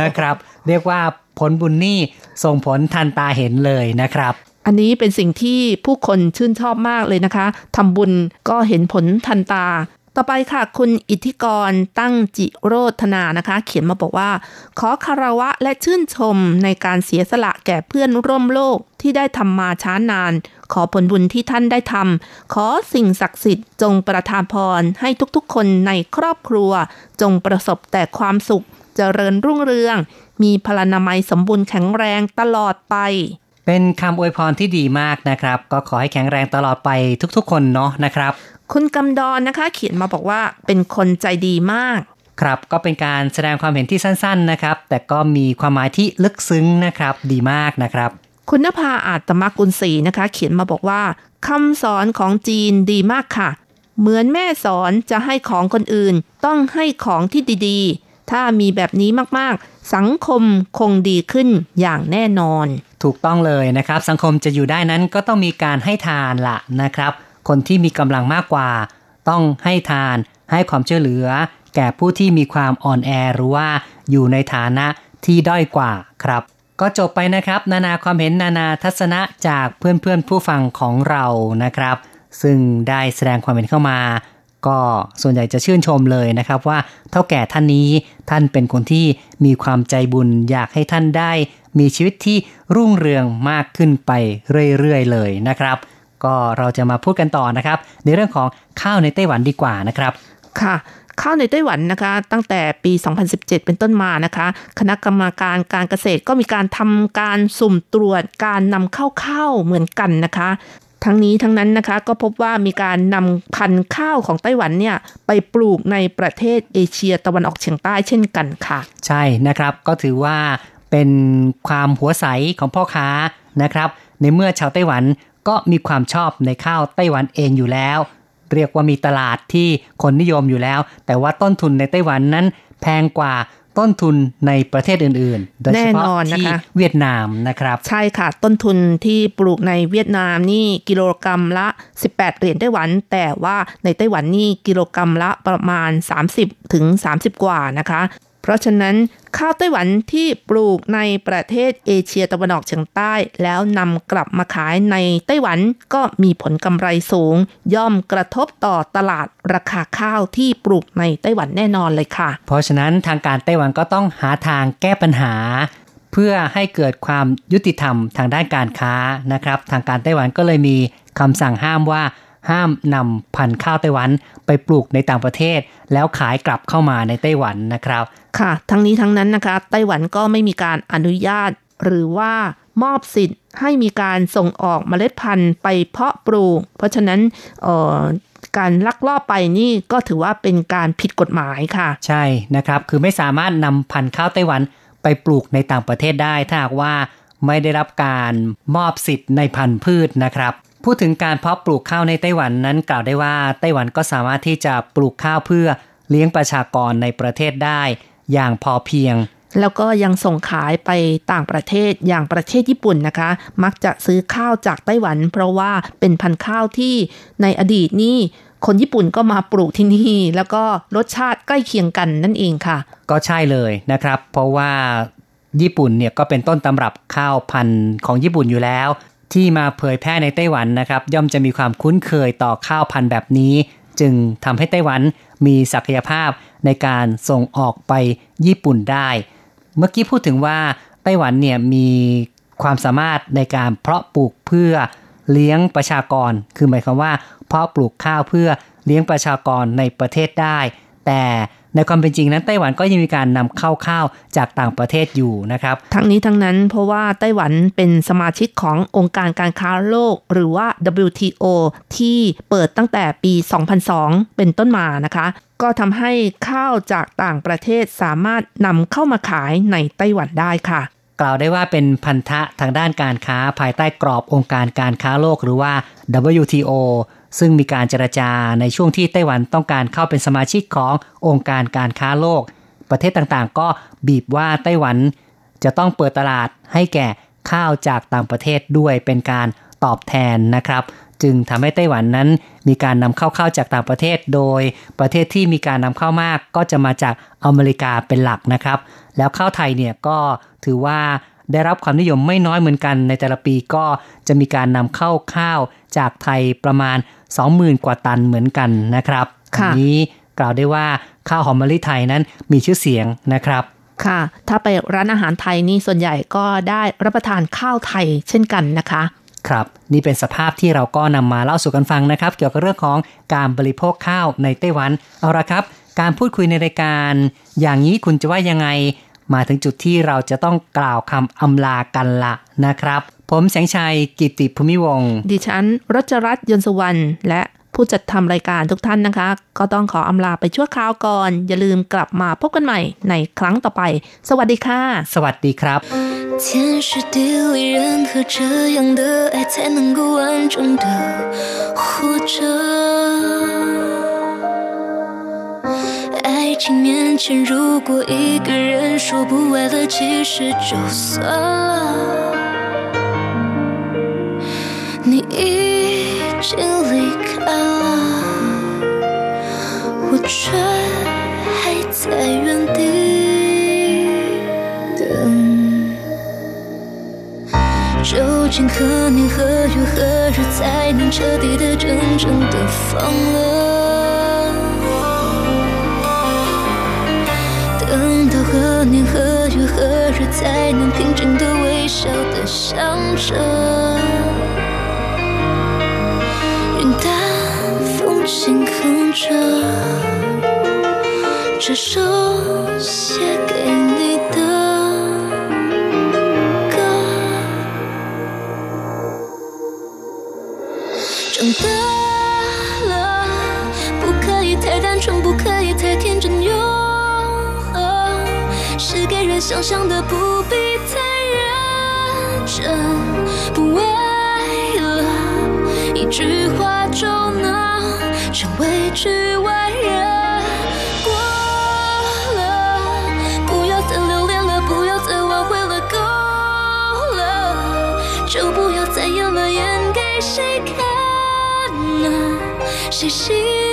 นะครับ เรียกว่าผลบุญนี่ส่งผลทันตาเห็นเลยนะครับ อันนี้เป็นสิ่งที่ผู้คนชื่นชอบมากเลยนะคะทำบุญก็เห็นผลทันตา ต่อไปค่ะ คุณอิทธิกรตั้งจิโรธนานะคะ เขียนมาบอกว่า ขอคารวะและชื่นชมในการเสียสละแก่เพื่อนร่วมโลกที่ได้ทำมาช้านาน ขอผลบุญที่ท่านได้ทำขอสิ่งศักดิ์สิทธิ์จงประทานพรให้ทุกๆ คนในครอบครัว จงประสบแต่ความสุข เจริญรุ่งเรือง มีพลานามัยสมบูรณ์แข็งแรงตลอดไปเป็นคำอวยพรที่ดีมากนะครับ ก็ขอให้แข็งแรงตลอดไปทุกๆ คนเนาะนะครับ คุณกำดอนนะคะ เขียนมาบอกว่าเป็นคนใจดีมาก ครับก็เป็นการแสดงความเห็นที่สั้น ๆนะครับ แต่ก็มีความหมายที่ลึกซึ้งนะครับ ดีมากนะครับ คุณนภาอาตมกุลศรีนะคะ เขียนมาบอกว่าคำสอนของจีนดีมากค่ะ เหมือนแม่สอนจะให้ของคนอื่น ต้องให้ของที่ดีๆ ถ้ามีแบบนี้มากๆ สังคมคงดีขึ้นอย่างแน่นอน ถูกต้องเลยนะครับ สังคมจะอยู่ได้นั้นก็ต้องมีการให้ทานละนะครับ คนที่มีกำลังมากกว่า ต้องให้ทานให้ความช่วยเหลือ แก่ผู้ที่มีความอ่อนแอหรือว่าอยู่ในฐานะที่ด้อยกว่าครับ ก็จบไปนะครับ นานาความเห็นนานาทัศนะจากเพื่อนๆผู้ฟังของเรานะครับ ซึ่งได้แสดงความเห็นเข้ามา ก็ส่วนใหญ่จะชื่นชมเลยนะครับว่าเท่าแก่ท่านนี้ท่านเป็นคนที่มีความใจบุญอยากให้ท่านได้ มีชีวิตที่รุ่งเรืองมากขึ้นไปเรื่อยๆเลยนะครับ ก็เราจะมาพูดกันต่อนะครับ ในเรื่องของข้าวในไต้หวันดีกว่านะครับ ค่ะข้าวในไต้หวันนะคะ ตั้งแต่ปี 2017 เป็นต้นมานะคะ คณะกรรมการการเกษตรก็มีการทำการสุ่มตรวจการนำเข้าข้าวเหมือนกันนะคะ ทั้งนี้ทั้งนั้นนะคะก็พบว่ามีการนำพันธุ์ข้าวของไต้หวันเนี่ยไปปลูกในประเทศเอเชียตะวันออกเฉียงใต้เช่นกันค่ะ ใช่นะครับก็ถือว่าเป็นความหัวใสของพ่อค้านะครับ ในเมื่อชาวไต้หวัน ก็มีความชอบในข้าวไต้หวันเองอยู่แล้ว เรียกว่ามีตลาดที่คนนิยมอยู่แล้ว แต่ว่าต้นทุนในไต้หวันนั้นแพงกว่าต้นทุนในประเทศอื่นๆ โดยเฉพาะแน่นอนนะคะที่เวียดนามนะครับ ใช่ค่ะ ต้นทุนที่ปลูกในเวียดนามนี่กิโลกรรัมละ 18 เหรียญไต้หวัน แต่ว่าในไต้หวันนี่กิโลกรรัมละประมาณ 30 ถึง 30 กว่านะคะ เพราะฉะนั้นข้าวไต้หวันที่ปลูกในประเทศเอเชียตะวันออกเฉียงใต้ แล้วนำกลับมาขายในไต้หวันก็มีผลกำไรสูง ย่อมกระทบต่อตลาดราคาข้าวที่ปลูกในไต้หวันแน่นอนเลยค่ะ เพราะฉะนั้นทางการไต้หวันก็ต้องหาทางแก้ปัญหา เพื่อให้เกิดความยุติธรรมทางด้านการค้านะครับ ทางการไต้หวันก็เลยมีคำสั่งห้ามว่าห้ามนำพันธุ์ข้าวไต้หวัน ไปปลูกในต่างประเทศ แล้วขายกลับเข้ามาในไต้หวันนะครับ ค่ะ ทั้งนี้ทั้งนั้นนะคะ ไต้หวันก็ไม่มีการอนุญาต หรือว่ามอบสิทธิ์ให้มีการส่งออกเมล็ดพันธุ์ไปเพาะปลูก เพราะฉะนั้นเอ่อการลักลอบไปนี่ก็ถือว่าเป็นการผิดกฎหมายค่ะ ใช่นะครับ คือไม่สามารถนำพันธุ์ข้าวไต้หวันไปปลูกในต่างประเทศได้ ถ้าหากว่าไม่ได้รับการมอบสิทธิ์ในพันธุ์พืชนะครับ พูดถึงการเพาะปลูกข้าวในไต้หวันนั้นกล่าวได้ว่าไต้หวันก็สามารถที่จะปลูกข้าวเพื่อเลี้ยงประชากรในประเทศได้ อย่างพอเพียง แล้วก็ยังส่งขายไปต่างประเทศอย่างประเทศญี่ปุ่นนะคะ มักจะซื้อข้าวจากไต้หวัน เพราะว่าเป็นพันธุ์ข้าวที่ในอดีตนี่คนญี่ปุ่นก็มาปลูกที่นี่ แล้วก็รสชาติใกล้เคียงกันนั่นเองค่ะ ก็ใช่เลยนะครับ เพราะว่าญี่ปุ่นเนี่ยก็เป็นต้นตำรับข้าวพันธุ์ของญี่ปุ่นอยู่แล้ว ที่มาเผยแพร่ในไต้หวันนะครับ ย่อมจะมีความคุ้นเคยต่อข้าวพันธุ์แบบนี้ จึงทำให้ไต้หวันมีศักยภาพในการส่งออกไปญี่ปุ่นได้ เมื่อกี้พูดถึงว่าไต้หวันเนี่ยมีความสามารถในการเพาะปลูกเพื่อเลี้ยงประชากร คือหมายความว่าเพาะปลูกข้าวเพื่อเลี้ยงประชากรในประเทศได้ แต่ ในความเป็นจริงนั้นไต้หวันก็ยังมีการนำเข้าข้าวจากต่างประเทศอยู่นะครับ ทั้งนี้ทั้งนั้นเพราะว่าไต้หวันเป็นสมาชิกขององค์การการค้าโลก หรือว่า WTO ที่เปิดตั้งแต่ปี 2002 เป็นต้นมานะคะ ก็ทำให้ข้าวจากต่างประเทศสามารถนำเข้ามาขายในไต้หวันได้ค่ะกล่าวได้ว่าเป็นพันธะทางด้านการค้าภายใต้กรอบองค์การการค้าโลกหรือว่า WTO ซึ่งมีการเจรจาในช่วงที่ไต้หวันต้องการเข้าเป็นสมาชิกขององค์การการค้าโลก ประเทศต่างๆ ก็บีบว่าไต้หวัน จะต้องเปิดตลาดให้แก่ข้าวจากต่างประเทศด้วยเป็นการตอบแทนนะครับ จึงทำให้ไต้หวันนั้นมีการนำเข้าข้าวจากต่างประเทศ โดยประเทศที่มีการนำเข้ามากก็จะมาจากอเมริกาเป็นหลักนะครับ แล้วข้าวไทยเนี่ยก็ถือว่าได้รับความนิยมไม่น้อยเหมือนกันในแต่ละปีก็จะมีการนำเข้าข้าวจากไทยประมาณ 20,000 กว่าตันเหมือนกันนะครับค่ะอันนี้กล่าวได้ว่าข้าวหอมมะลิไทยนั้นมีชื่อเสียงนะครับค่ะ ถ้าไปร้านอาหารไทยนี่ส่วนใหญ่ก็ได้รับประทานข้าวไทยเช่นกันนะคะ ครับ นี่เป็นสภาพที่เราก็นำมาเล่าสู่กันฟังนะครับ เกี่ยวกับเรื่องของการบริโภคข้าวในไต้หวัน เอาละครับ การพูดคุยในรายการ อย่างนี้คุณจะว่ายังไง มาถึงจุดที่เราจะต้องกล่าวคำอำลากันละนะครับ ผมแสงชัยกิติภูมิวงดิฉันรัชรัตน์ยนสวรรณและผู้จัดทำรายการทุกท่านนะคะ ก็ต้องขออำลาไปชั่วคราวก่อน อย่าลืมกลับมาพบกันใหม่ในครั้งต่อไป สวัสดีค่ะ สวัสดีครับ天时地利人和，这样的爱才能够完整的活着。爱情面前，如果一个人说不爱了，其实就算了。你已经离开了我却还在原地？等究竟何年何月何日才能彻底的真正的放了。等到何年何月何日才能平静的微笑的想着心哼着这首写给你的歌。长大了，不可以太单纯，不可以太天真，永恒是给人想象的，不必太认真，不为句话就能成为局外人。过了，不要再留恋了，不要再挽回了，够了，就不要再演了，演给谁看呢？谁心？